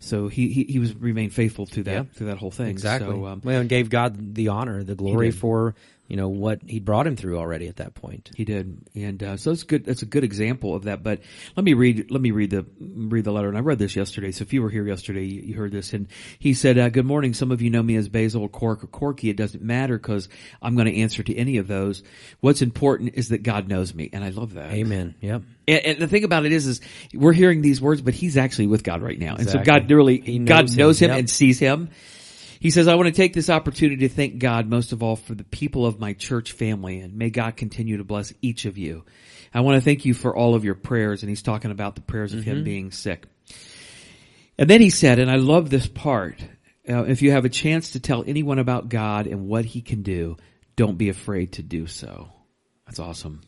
So he he, he was remained faithful to that Yeah. through that whole thing. Exactly. So, um, well, and gave God the honor, the glory for you know, what he brought him through already at that point. He did, and uh, so it's good. That's a good example of that. But let me read. Let me read the read the letter. And I read this yesterday. So if you were here yesterday, you, you heard this. And he said, uh, "Good morning. Some of you know me as Basil, Cork, or Corky. It doesn't matter because I'm going to answer to any of those. What's important is that God knows me, and I love that. Amen. Yep. And, and the thing about it is, is we're hearing these words, but he's actually with God right now, and so God really He God knows knows him. him Yep. and sees him. He says, I want to take this opportunity to thank God most of all for the people of my church family and may God continue to bless each of you. I want to thank you for all of your prayers and he's talking about the prayers of him being sick. And then he said, and I love this part, uh, if you have a chance to tell anyone about God and what he can do, don't be afraid to do so. That's awesome.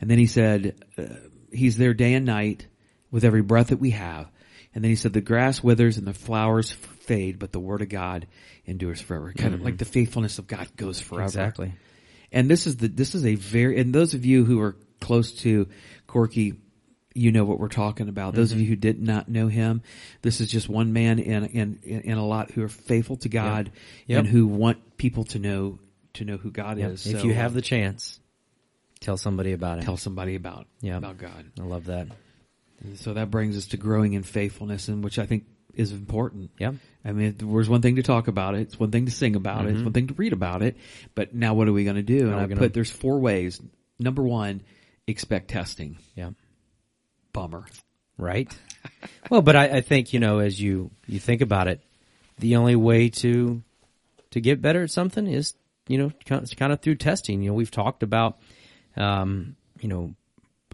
And then he said, uh, he's there day and night with every breath that we have. And then he said, the grass withers and the flowers fade, but the word of God endures forever. Kind of like the faithfulness of God goes forever. Exactly. And this is the, this is a very, and those of you who are close to Corky, you know what we're talking about. Those of you who did not know him, this is just one man and, and, and a lot who are faithful to God Yep. and who want people to know, to know who God is. if So, you have uh, the chance, tell somebody about it. tell somebody about, Yeah. about God. I love that. So that brings us to growing in faithfulness, and which I think is important. Yeah. I mean, there's one thing to talk about it. It's one thing to sing about it. It's one thing to read about it. But now what are we going to do? And I gonna- put, there's four ways. Number one, expect testing. Yeah. Bummer. Right. well, but I, I think, you know, as you, you think about it, the only way to, to get better at something is, you know, kind of through testing. You know, we've talked about, um, you know,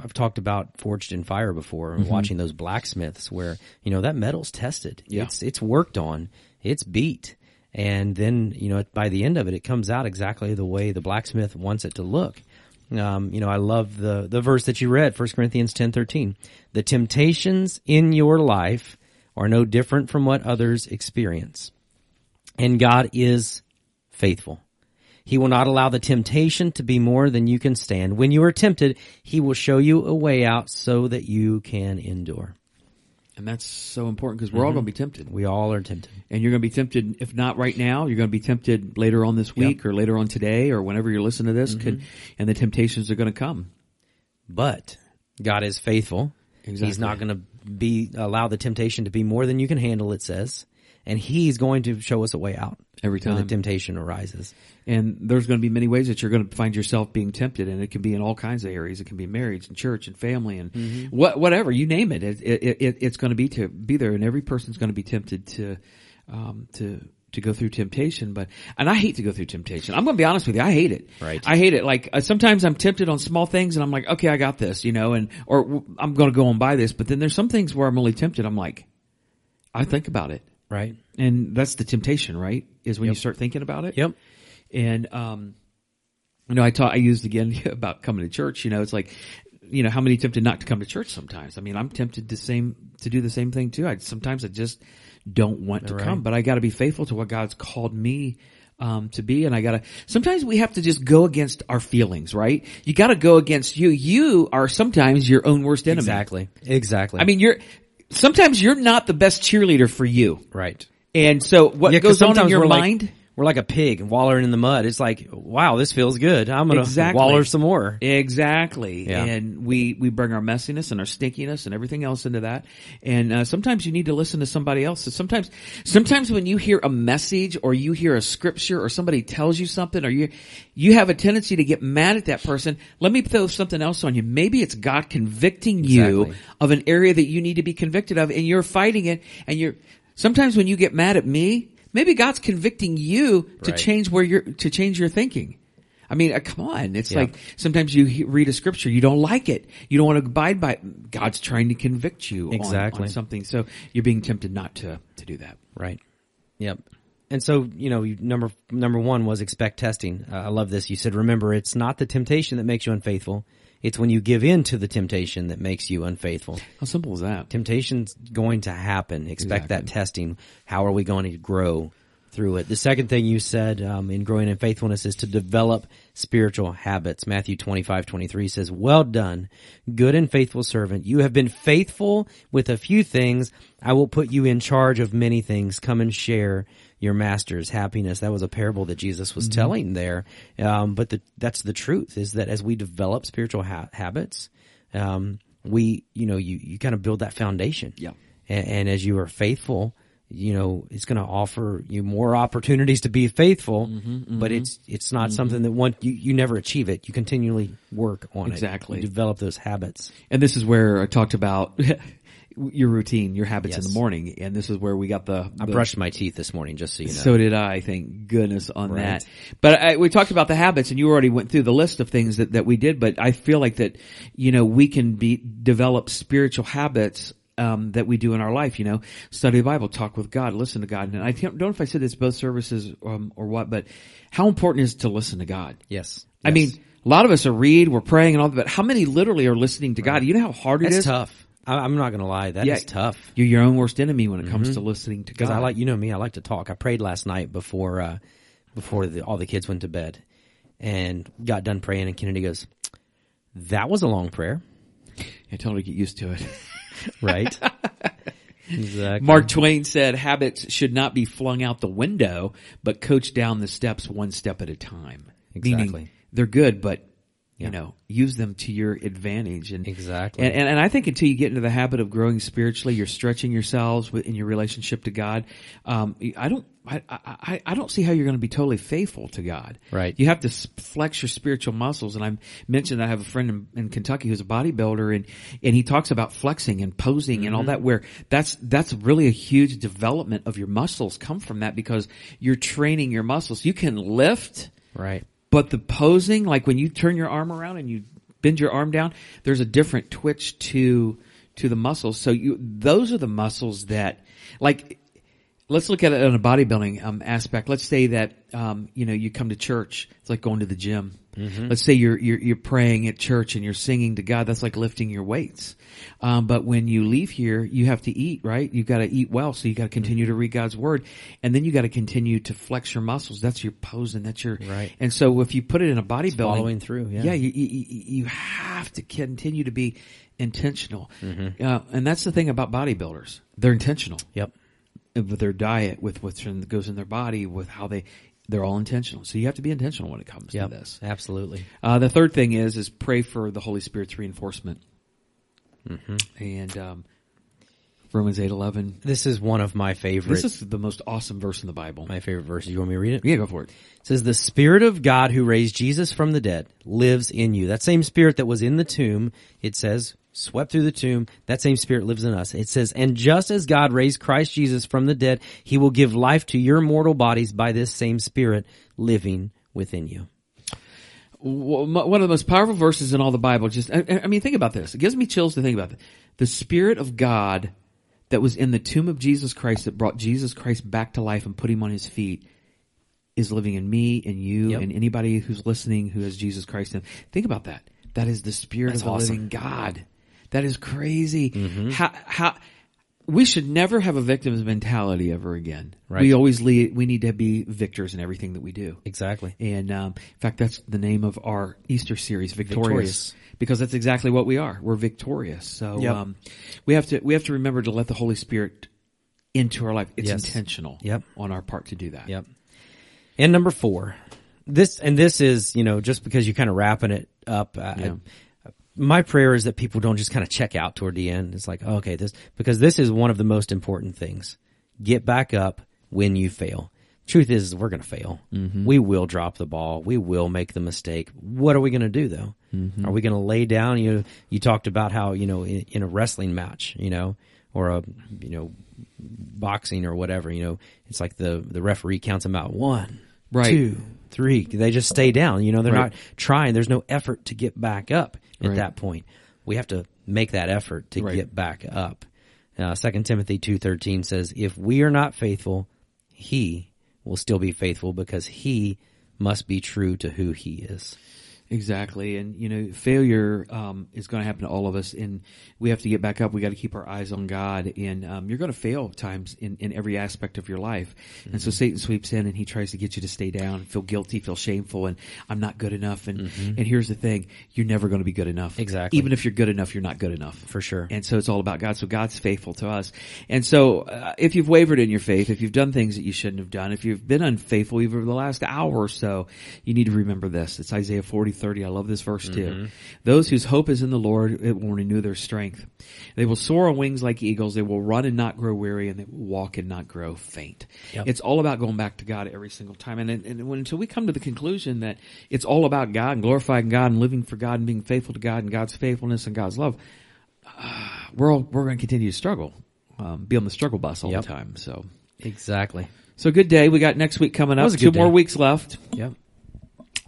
I've talked about forged in fire before and watching those blacksmiths where, you know, that metal's tested. Yeah. It's, it's worked on. It's beat. And then, you know, by the end of it, it comes out exactly the way the blacksmith wants it to look. Um, you know, I love the, the verse that you read, 1 Corinthians ten thirteen. The temptations in your life are no different from what others experience. And God is faithful. He will not allow the temptation to be more than you can stand. When you are tempted, He will show you a way out so that you can endure. And that's so important because we're all mm-hmm. going to be tempted. We all are tempted. And you're going to be tempted, if not right now, you're going to be tempted later on this week or later on today or whenever you're listening to this. Could, mm-hmm. and the temptations are going to come. But God is faithful. He's not going to be allow the temptation to be more than you can handle. It says, and He's going to show us a way out Every when the temptation arises. And there's going to be many ways that you're going to find yourself being tempted, and it can be in all kinds of areas. It can be marriage and church and family and Mm-hmm. what, whatever you name it. It, it, it. It's going to be to be there, and every person's going to be tempted to, um, to to go through temptation. But and I hate to go through temptation. I'm going to be honest with you. I hate it. Right. I hate it. Like uh, sometimes I'm tempted on small things, and I'm like, okay, I got this, you know, and or w- I'm going to go and buy this. But then there's some things where I'm really tempted. I'm like, I think about it. Right. And that's the temptation, right? Is when you start thinking about it. Yep. And, um, you know, I taught, I used again about coming to church, you know, it's like, you know, how many tempted not to come to church sometimes? I mean, I'm tempted to same, to do the same thing too. I, sometimes I just don't want to Right. come, but I gotta be faithful to what God's called me, um, to be. And I gotta, sometimes we have to just go against our feelings, right? You gotta go against you. You are sometimes your own worst enemy. Exactly. Exactly. I mean, you're, sometimes you're not the best cheerleader for you. right. And so what Yeah, goes on in your we're like- mind? We're like a pig wallowing in the mud. It's like, wow, this feels good. I'm gonna Exactly. waller some more. Exactly. Yeah. And we, we bring our messiness and our stinkiness and everything else into that. And, uh, sometimes you need to listen to somebody else. So sometimes, sometimes when you hear a message or you hear a scripture or somebody tells you something or you, you have a tendency to get mad at that person. Let me throw something else on you. Maybe it's God convicting you of an area that you need to be convicted of and you're fighting it and you're, sometimes when you get mad at me, maybe God's convicting you to Right. change where you're, to change your thinking. I mean, uh, come on. It's Yeah. like sometimes you he- read a scripture, you don't like it. You don't want to abide by it. God's trying to convict you on- Exactly. on, something. So you're being tempted not to, to do that. Right. Yep. And so, you know, you- number number one was expect testing. Uh, I love this. You said, remember, it's not the temptation that makes you unfaithful. It's when you give in to the temptation that makes you unfaithful. How simple is that? Temptation's going to happen. Expect that testing. How are we going to grow through it. The second thing you said um, in growing in faithfulness is to develop spiritual habits. Matthew 25, 23 says, well done, good and faithful servant. You have been faithful with a few things. I will put you in charge of many things. Come and share your master's happiness. That was a parable that Jesus was telling there. Um, but the, that's the truth is that as we develop spiritual ha- habits, um, we, you know, you, you kind of build that foundation. Yeah. And, and as you are faithful, you know, it's going to offer you more opportunities to be faithful, but it's, it's not something that one, you, you never achieve it. You continually work on Exactly. it. exactly develop those habits. And this is where I talked about your routine, your habits in the morning, and this is where we got the. I brushed my teeth this morning, just so you know. So did I. Thank goodness on Right. that. But I, we talked about the habits, and you already went through the list of things that, that we did. But I feel like that, you know, we can be develop spiritual habits um, that we do in our life. You know, study the Bible, talk with God, listen to God. And I don't know if I said this both services um, or what, but how important is it to listen to God? yes. I Yes. mean, a lot of us are read, we're praying, and all that. But how many literally are listening to God? You know how hard it that's is. tough. I, I'm not going to lie. That is Yeah. tough. You're your own worst enemy when it comes to listening to God. Because I like, you know me, I like to talk. I prayed last night before, uh, before the, all the kids went to bed and got done praying and Kennedy goes, that was a long prayer. I totally get used to it. Right? exactly. Mark Twain said habits should not be flung out the window, but coached down the steps one step at a time. Exactly. Meaning they're good, but Yeah. you know, use them to your advantage. And Exactly. And, and, and I think until you get into the habit of growing spiritually, you're stretching yourselves in your relationship to God. Um, I don't, I, I, I don't see how you're going to be totally faithful to God. Right. You have to flex your spiritual muscles. And I mentioned I have a friend in, in Kentucky who's a bodybuilder and, and he talks about flexing and posing and all Mm-hmm. that where that's, that's really a huge development of your muscles come from that because you're training your muscles. You can lift, right. But the posing, like when you turn your arm around and you bend your arm down, there's a different twitch to, to the muscles. So you, those are the muscles that, like, let's look at it on a bodybuilding um, aspect. Let's say that um, you know you come to church. It's like going to the gym. Let's say you're, you're you're praying at church and you're singing to God. That's like lifting your weights. Um, but when you leave here, you have to eat, right? You've got to eat well, so you got to continue to read God's word, and then you got to continue to flex your muscles. That's your posing. That's your Right. And so if you put it in a bodybuilding, following through, yeah. yeah, you, you you you have to continue to be intentional. Mm-hmm. Uh, and that's the thing about bodybuilders; they're intentional Yep. with their diet, with what goes in their body, with how they, they're all intentional. So you have to be intentional when it comes Yep. to this. Absolutely. Uh, the third thing is, is pray for the Holy Spirit's reinforcement. Mm-hmm. And, um, Romans eight eleven. This is one of my favorite, This is the most awesome verse in the Bible. my favorite verses. You want me to read it? Yeah, go for it. It says, the spirit of God who raised Jesus from the dead lives in you. That same spirit that was in the tomb, it says, swept through the tomb, that same spirit lives in us. It says, and just as God raised Christ Jesus from the dead, he will give life to your mortal bodies by this same spirit living within you. One of the most powerful verses in all the Bible. Just, I, I mean, think about this. It gives me chills to think about it. The Spirit of God that was in the tomb of Jesus Christ that brought Jesus Christ back to life and put him on his feet is living in me and you Yep. and anybody who's listening who has Jesus Christ in. Think about that. That is the Spirit That's of the awesome. living God. That is crazy. Mm-hmm. How, how, we should never have a victim's mentality ever again. Right. We always lead, we need to be victors in everything that we do. Exactly. And um, in fact, that's the name of our Easter series, Victorious, Victorious. because that's exactly what we are. We're victorious. So Yep. um, we have to we have to remember to let the Holy Spirit into our life. It's Yes. intentional Yep. on our part to do that. Yep. And number four, this, and this is, you know, just because you're kind of wrapping it up, I, Yeah. My prayer is that people don't just kind of check out toward the end. It's like, oh, okay, this, because this is one of the most important things. Get back up when you fail. Truth is, we're going to fail. Mm-hmm. We will drop the ball. We will make the mistake. What are we going to do though? Mm-hmm. Are we going to lay down? You, you talked about how, you know, in, in a wrestling match, you know, or a, you know, boxing or whatever, you know, it's like the, the referee counts them out. One, Right. two, three. They just stay down. You know, they're Right. not trying. There's no effort to get back up at Right. that point. We have to make that effort to Right. get back up. Uh, 2 Timothy 2.13 says, if we are not faithful, he will still be faithful because he must be true to who he is. Exactly, and you know, failure um, is going to happen to all of us, and we have to get back up. We got to keep our eyes on God, and um, you're going to fail times in, in every aspect of your life. Mm-hmm. And so Satan sweeps in, and he tries to get you to stay down, feel guilty, feel shameful, and I'm not good enough. And mm-hmm. and here's the thing: you're never going to be good enough. Exactly. Even if you're good enough, you're not good enough for sure. And so it's all about God. So God's faithful to us. And so uh, if you've wavered in your faith, if you've done things that you shouldn't have done, if you've been unfaithful even over the last hour or so, you need to remember this. It's Isaiah 40, 30. I love this verse mm-hmm. 2. Those whose hope is in the Lord, it will renew their strength. They will soar on wings like eagles. They will run and not grow weary and they will walk and not grow faint. Yep. It's all about going back to God every single time. And, and when, until we come to the conclusion that it's all about God and glorifying God and living for God and being faithful to God and God's faithfulness and God's love, uh, we're all, we're going to continue to struggle, um, be on the struggle bus all yep. the time. So exactly. So good day. We got next week coming up. Two more weeks left. Yep.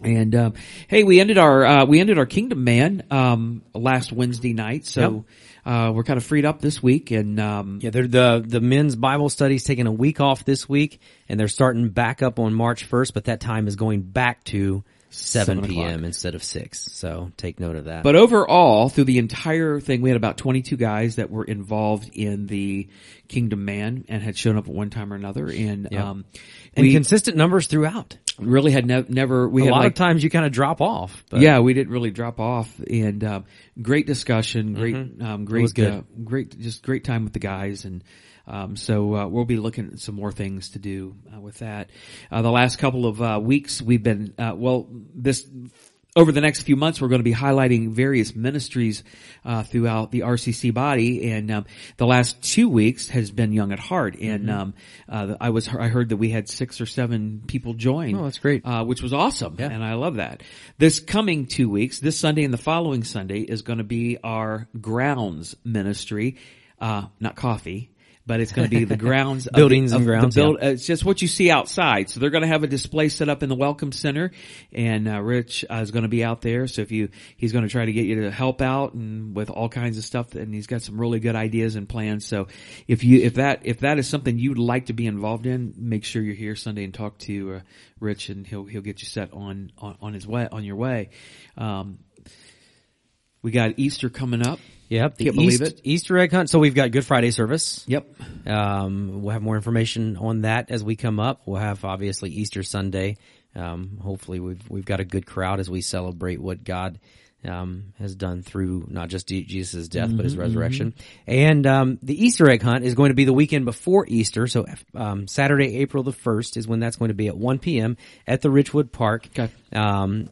And um, hey, we ended our uh, we ended our Kingdom Man um, last Wednesday night, so yep. uh, we're kind of freed up this week. And um, yeah, the the men's Bible study's taking a week off this week, and they're starting back up on March first. But that time is going back to 7, 7 p.m. instead of 6. So take note of that. But overall, through the entire thing, we had about 22 guys that were involved in the Kingdom Man and had shown up at one time or another. And, yep. um, and we, consistent numbers throughout. Really had ne- never, we had a had lot like, of times you kind of drop off. But. Yeah, we didn't really drop off and, um, great discussion, great, mm-hmm. um, great, uh, great, just great time with the guys and, um, so uh, we'll be looking at some more things to do uh, with that. Uh, the last couple of uh, weeks, we've been uh, well. This over the next few months, we're going to be highlighting various ministries uh, throughout the RCC body, and um, the last two weeks has been Young at Heart. And mm-hmm. um, uh, I was I heard that we had six or seven people join. Oh, that's great, uh, which was awesome, yeah. and I love that. This coming two weeks, this Sunday and the following Sunday, is going to be our grounds ministry, not coffee but it's going to be the grounds, buildings the, and grounds. Build, yeah. It's just what you see outside. So they're going to have a display set up in the welcome center, and uh, Rich uh, is going to be out there. So if you, he's going to try to get you to help out and with all kinds of stuff, and he's got some really good ideas and plans. So if you, if that, if that is something you'd like to be involved in, make sure you're here Sunday and talk to uh, Rich, and he'll he'll get you set on on, on his way on your way. Um, we got Easter coming up. Yep. The Can't East, believe it. Easter egg hunt. So we've got Good Friday service. Yep. Um, we'll have more information on that as we come up. We'll have obviously Easter Sunday. Um, hopefully we've, we've got a good crowd as we celebrate what God um, has done through not just Jesus' death mm-hmm, but his mm-hmm, resurrection. Mm-hmm. And um, the Easter egg hunt is going to be the weekend before Easter. So um, Saturday, April the first is when that's going to be at 1 p.m. at the Richwood Park. Okay. Um,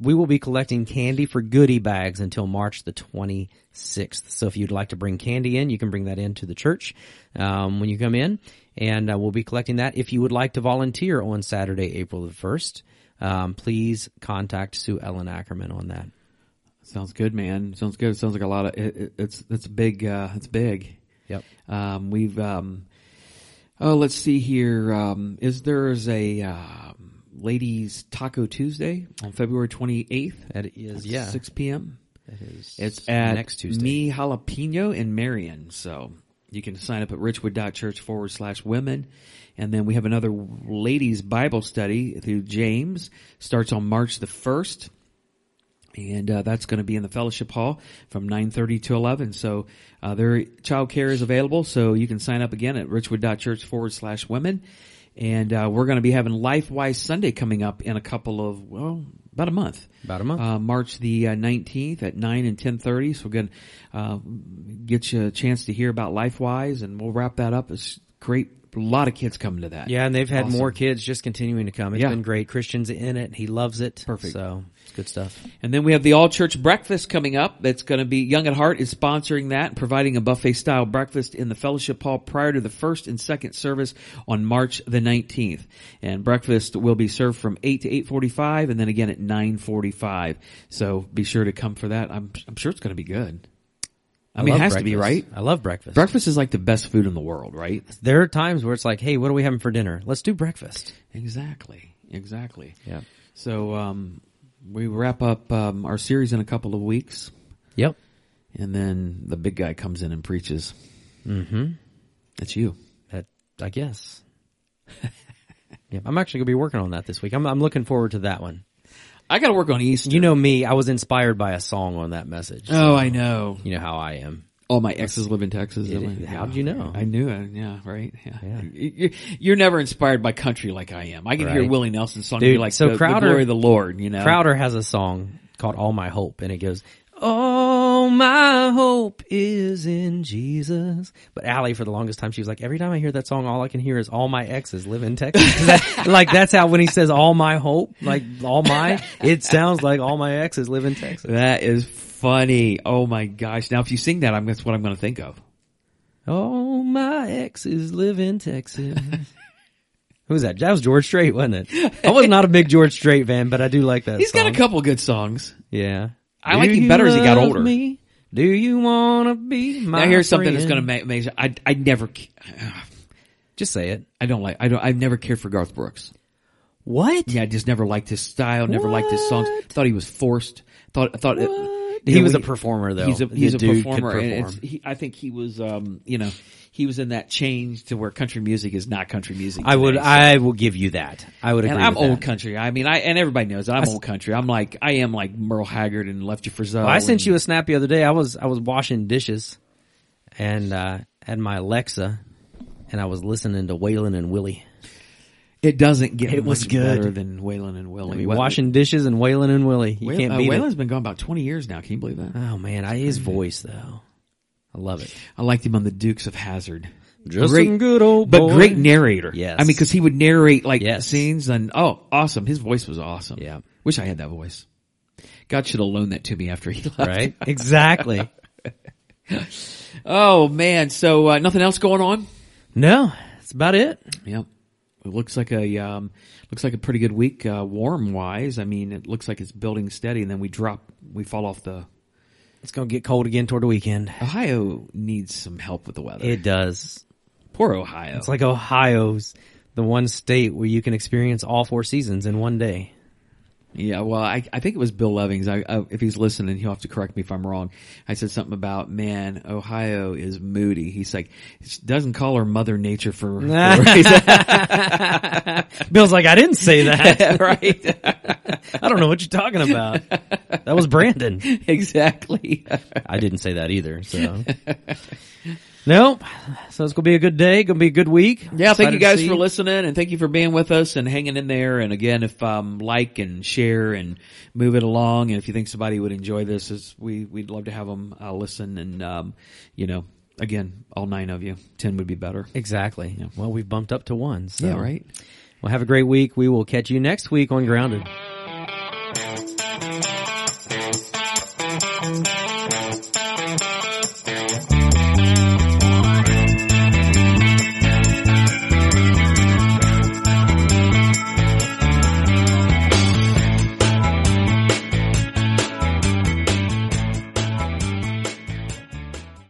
we will be collecting candy for goodie bags until March the 26th. So if you'd like to bring candy in, you can bring that into the church um, when you come in, and uh, we'll be collecting that. If you would like to volunteer on Saturday, April the first. Um, please contact Sue Ellen Ackerman on that. Sounds good, man. Sounds good. Sounds like a lot of it, it's it's big. Uh, it's big. Yep. Um, we've um, oh, let's see here. Um, is there's a uh, ladies Taco Tuesday on February twenty eighth? That is yeah, six p.m. That is it's at next Tuesday. Me Jalapeno in Marion. So you can sign up at richwood.church forward slash women. And then we have another ladies Bible study through James. Starts on March the 1st and uh, that's going to be in the fellowship hall from 9.30 to 11 so uh, their child care is available so you can sign up again at richwood.church forward slash women and uh, we're going to be having lifewise sunday coming up in a couple of well about a month about a month uh, march the 19th uh, at 9 and 10.30 so we're going to uh, get you a chance to hear about lifewise and we'll wrap that up it's great a lot of kids coming to that. Yeah, and they've had awesome. more kids just continuing to come. It's yeah. been great. Christian's in it. He loves it. Perfect. So good stuff. And then we have the all church breakfast coming up. That's going to be Young at Heart is sponsoring that, and providing a buffet style breakfast in the fellowship hall prior to the first and second service on March the 19th. And breakfast will be served from 8 to 8.45 and then again at 9.45. So be sure to come for that. I'm, I'm sure it's going to be good. I, I mean, it has breakfast. to be, right? I love breakfast. Breakfast is like the best food in the world, right? There are times where it's like, hey, what are we having for dinner? Let's do breakfast. Exactly. Exactly. Yeah. So, um, we wrap up, um, our series in a couple of weeks. Yep. And then the big guy comes in and preaches. Mm-hmm. That's you. That, I guess. yeah. I'm actually going to be working on that this week. I'm, I'm looking forward to that one. I got to work on Easter. You know me, I was inspired by a song on that message. Oh, I know. You know how I am. All my exes live in Texas. It- how'd you know? I knew it. Yeah, right. Yeah. Yeah. You- You're never inspired by country like I am. I can hear Willie Nelson's song Dude, and be like, so the, the Crowder- glory of the Lord, you know? Crowder has a song called All My Hope and it goes, All my hope is in Jesus. But Allie, for the longest time, she was like, every time I hear that song, all I can hear is all my exes live in Texas. that- like that's how when he says all my hope, like all my, it sounds like all my exes live in Texas. That is funny. Oh my gosh. Now if you sing that, I'm, that's what I'm going to think of. All my exes live in Texas. Who was that? That was George Strait, wasn't it? I was not a big George Strait fan, but I do like that He's got a couple good songs. Yeah. I like him better as he got older. Me? Do you want to be my now here's something that's friend? going to make, make I, I never, Just say it. I don't like, I don't, I've never cared for Garth Brooks. What? Yeah, I just never liked his style, never liked his songs. Thought he was forced. Thought, I thought, it, He Yeah, was we- a performer, though. He's a The he's a dude could performer, and perform. it's, he, I think he was, um, you know, he was in that change to where country music is not country music. I would. so- I will give you that. I would agree. and I'm old that. country. I mean, I and everybody knows I'm old country. I'm like I am like Merle Haggard and Lefty Frizzell. Well, I sent and- you a snap the other day. I was I was washing dishes, and uh had my Alexa, and I was listening to Waylon and Willie. It doesn't get It was much good. better than Waylon and Willie. I mean, washing dishes and Waylon and Willie. You Waylon- can't uh, beat Waylon's it. been gone about 20 years now. Can you believe that? Oh man, I, his voice though, I love it. I liked him on the Dukes of Hazzard. Just great, some good old but boy. great narrator. Yes. I mean, because he would narrate like Yes. scenes and oh, awesome. His voice was awesome. Yeah. wish I had that voice. God should have loaned that to me after he left. Right? Exactly. Oh man. So uh, nothing else going on? no, that's about it. Yep. It looks like a um, looks like a pretty good week, uh, warm wise. I mean, it looks like it's building steady, and then we drop, we fall off the. It's gonna get cold again toward the weekend. Ohio needs some help with the weather. It does. Poor Ohio. It's like Ohio's the one state where you can experience all four seasons in one day. Yeah. Well, I I think it was Bill Levings. I, I if he's listening, he'll have to correct me if I'm wrong. I said something about man, Ohio is moody. He's like doesn't call her Mother Nature for, for Bill's like, I didn't say that. right. I don't know what you're talking about. That was Brandon. exactly. I didn't say that either. So, nope. So it's gonna be a good day. Gonna be a good week. Yeah, thank you guys for listening and thank you for being with us and hanging in there. And again, if um like and share and move it along, and if you think somebody would enjoy this, is we we'd love to have them uh, listen. And um, you know, again, all nine of you, ten would be better. Exactly. Well, we've bumped up to one. So. Yeah, right. Well, have a great week. We will catch you next week on Grounded.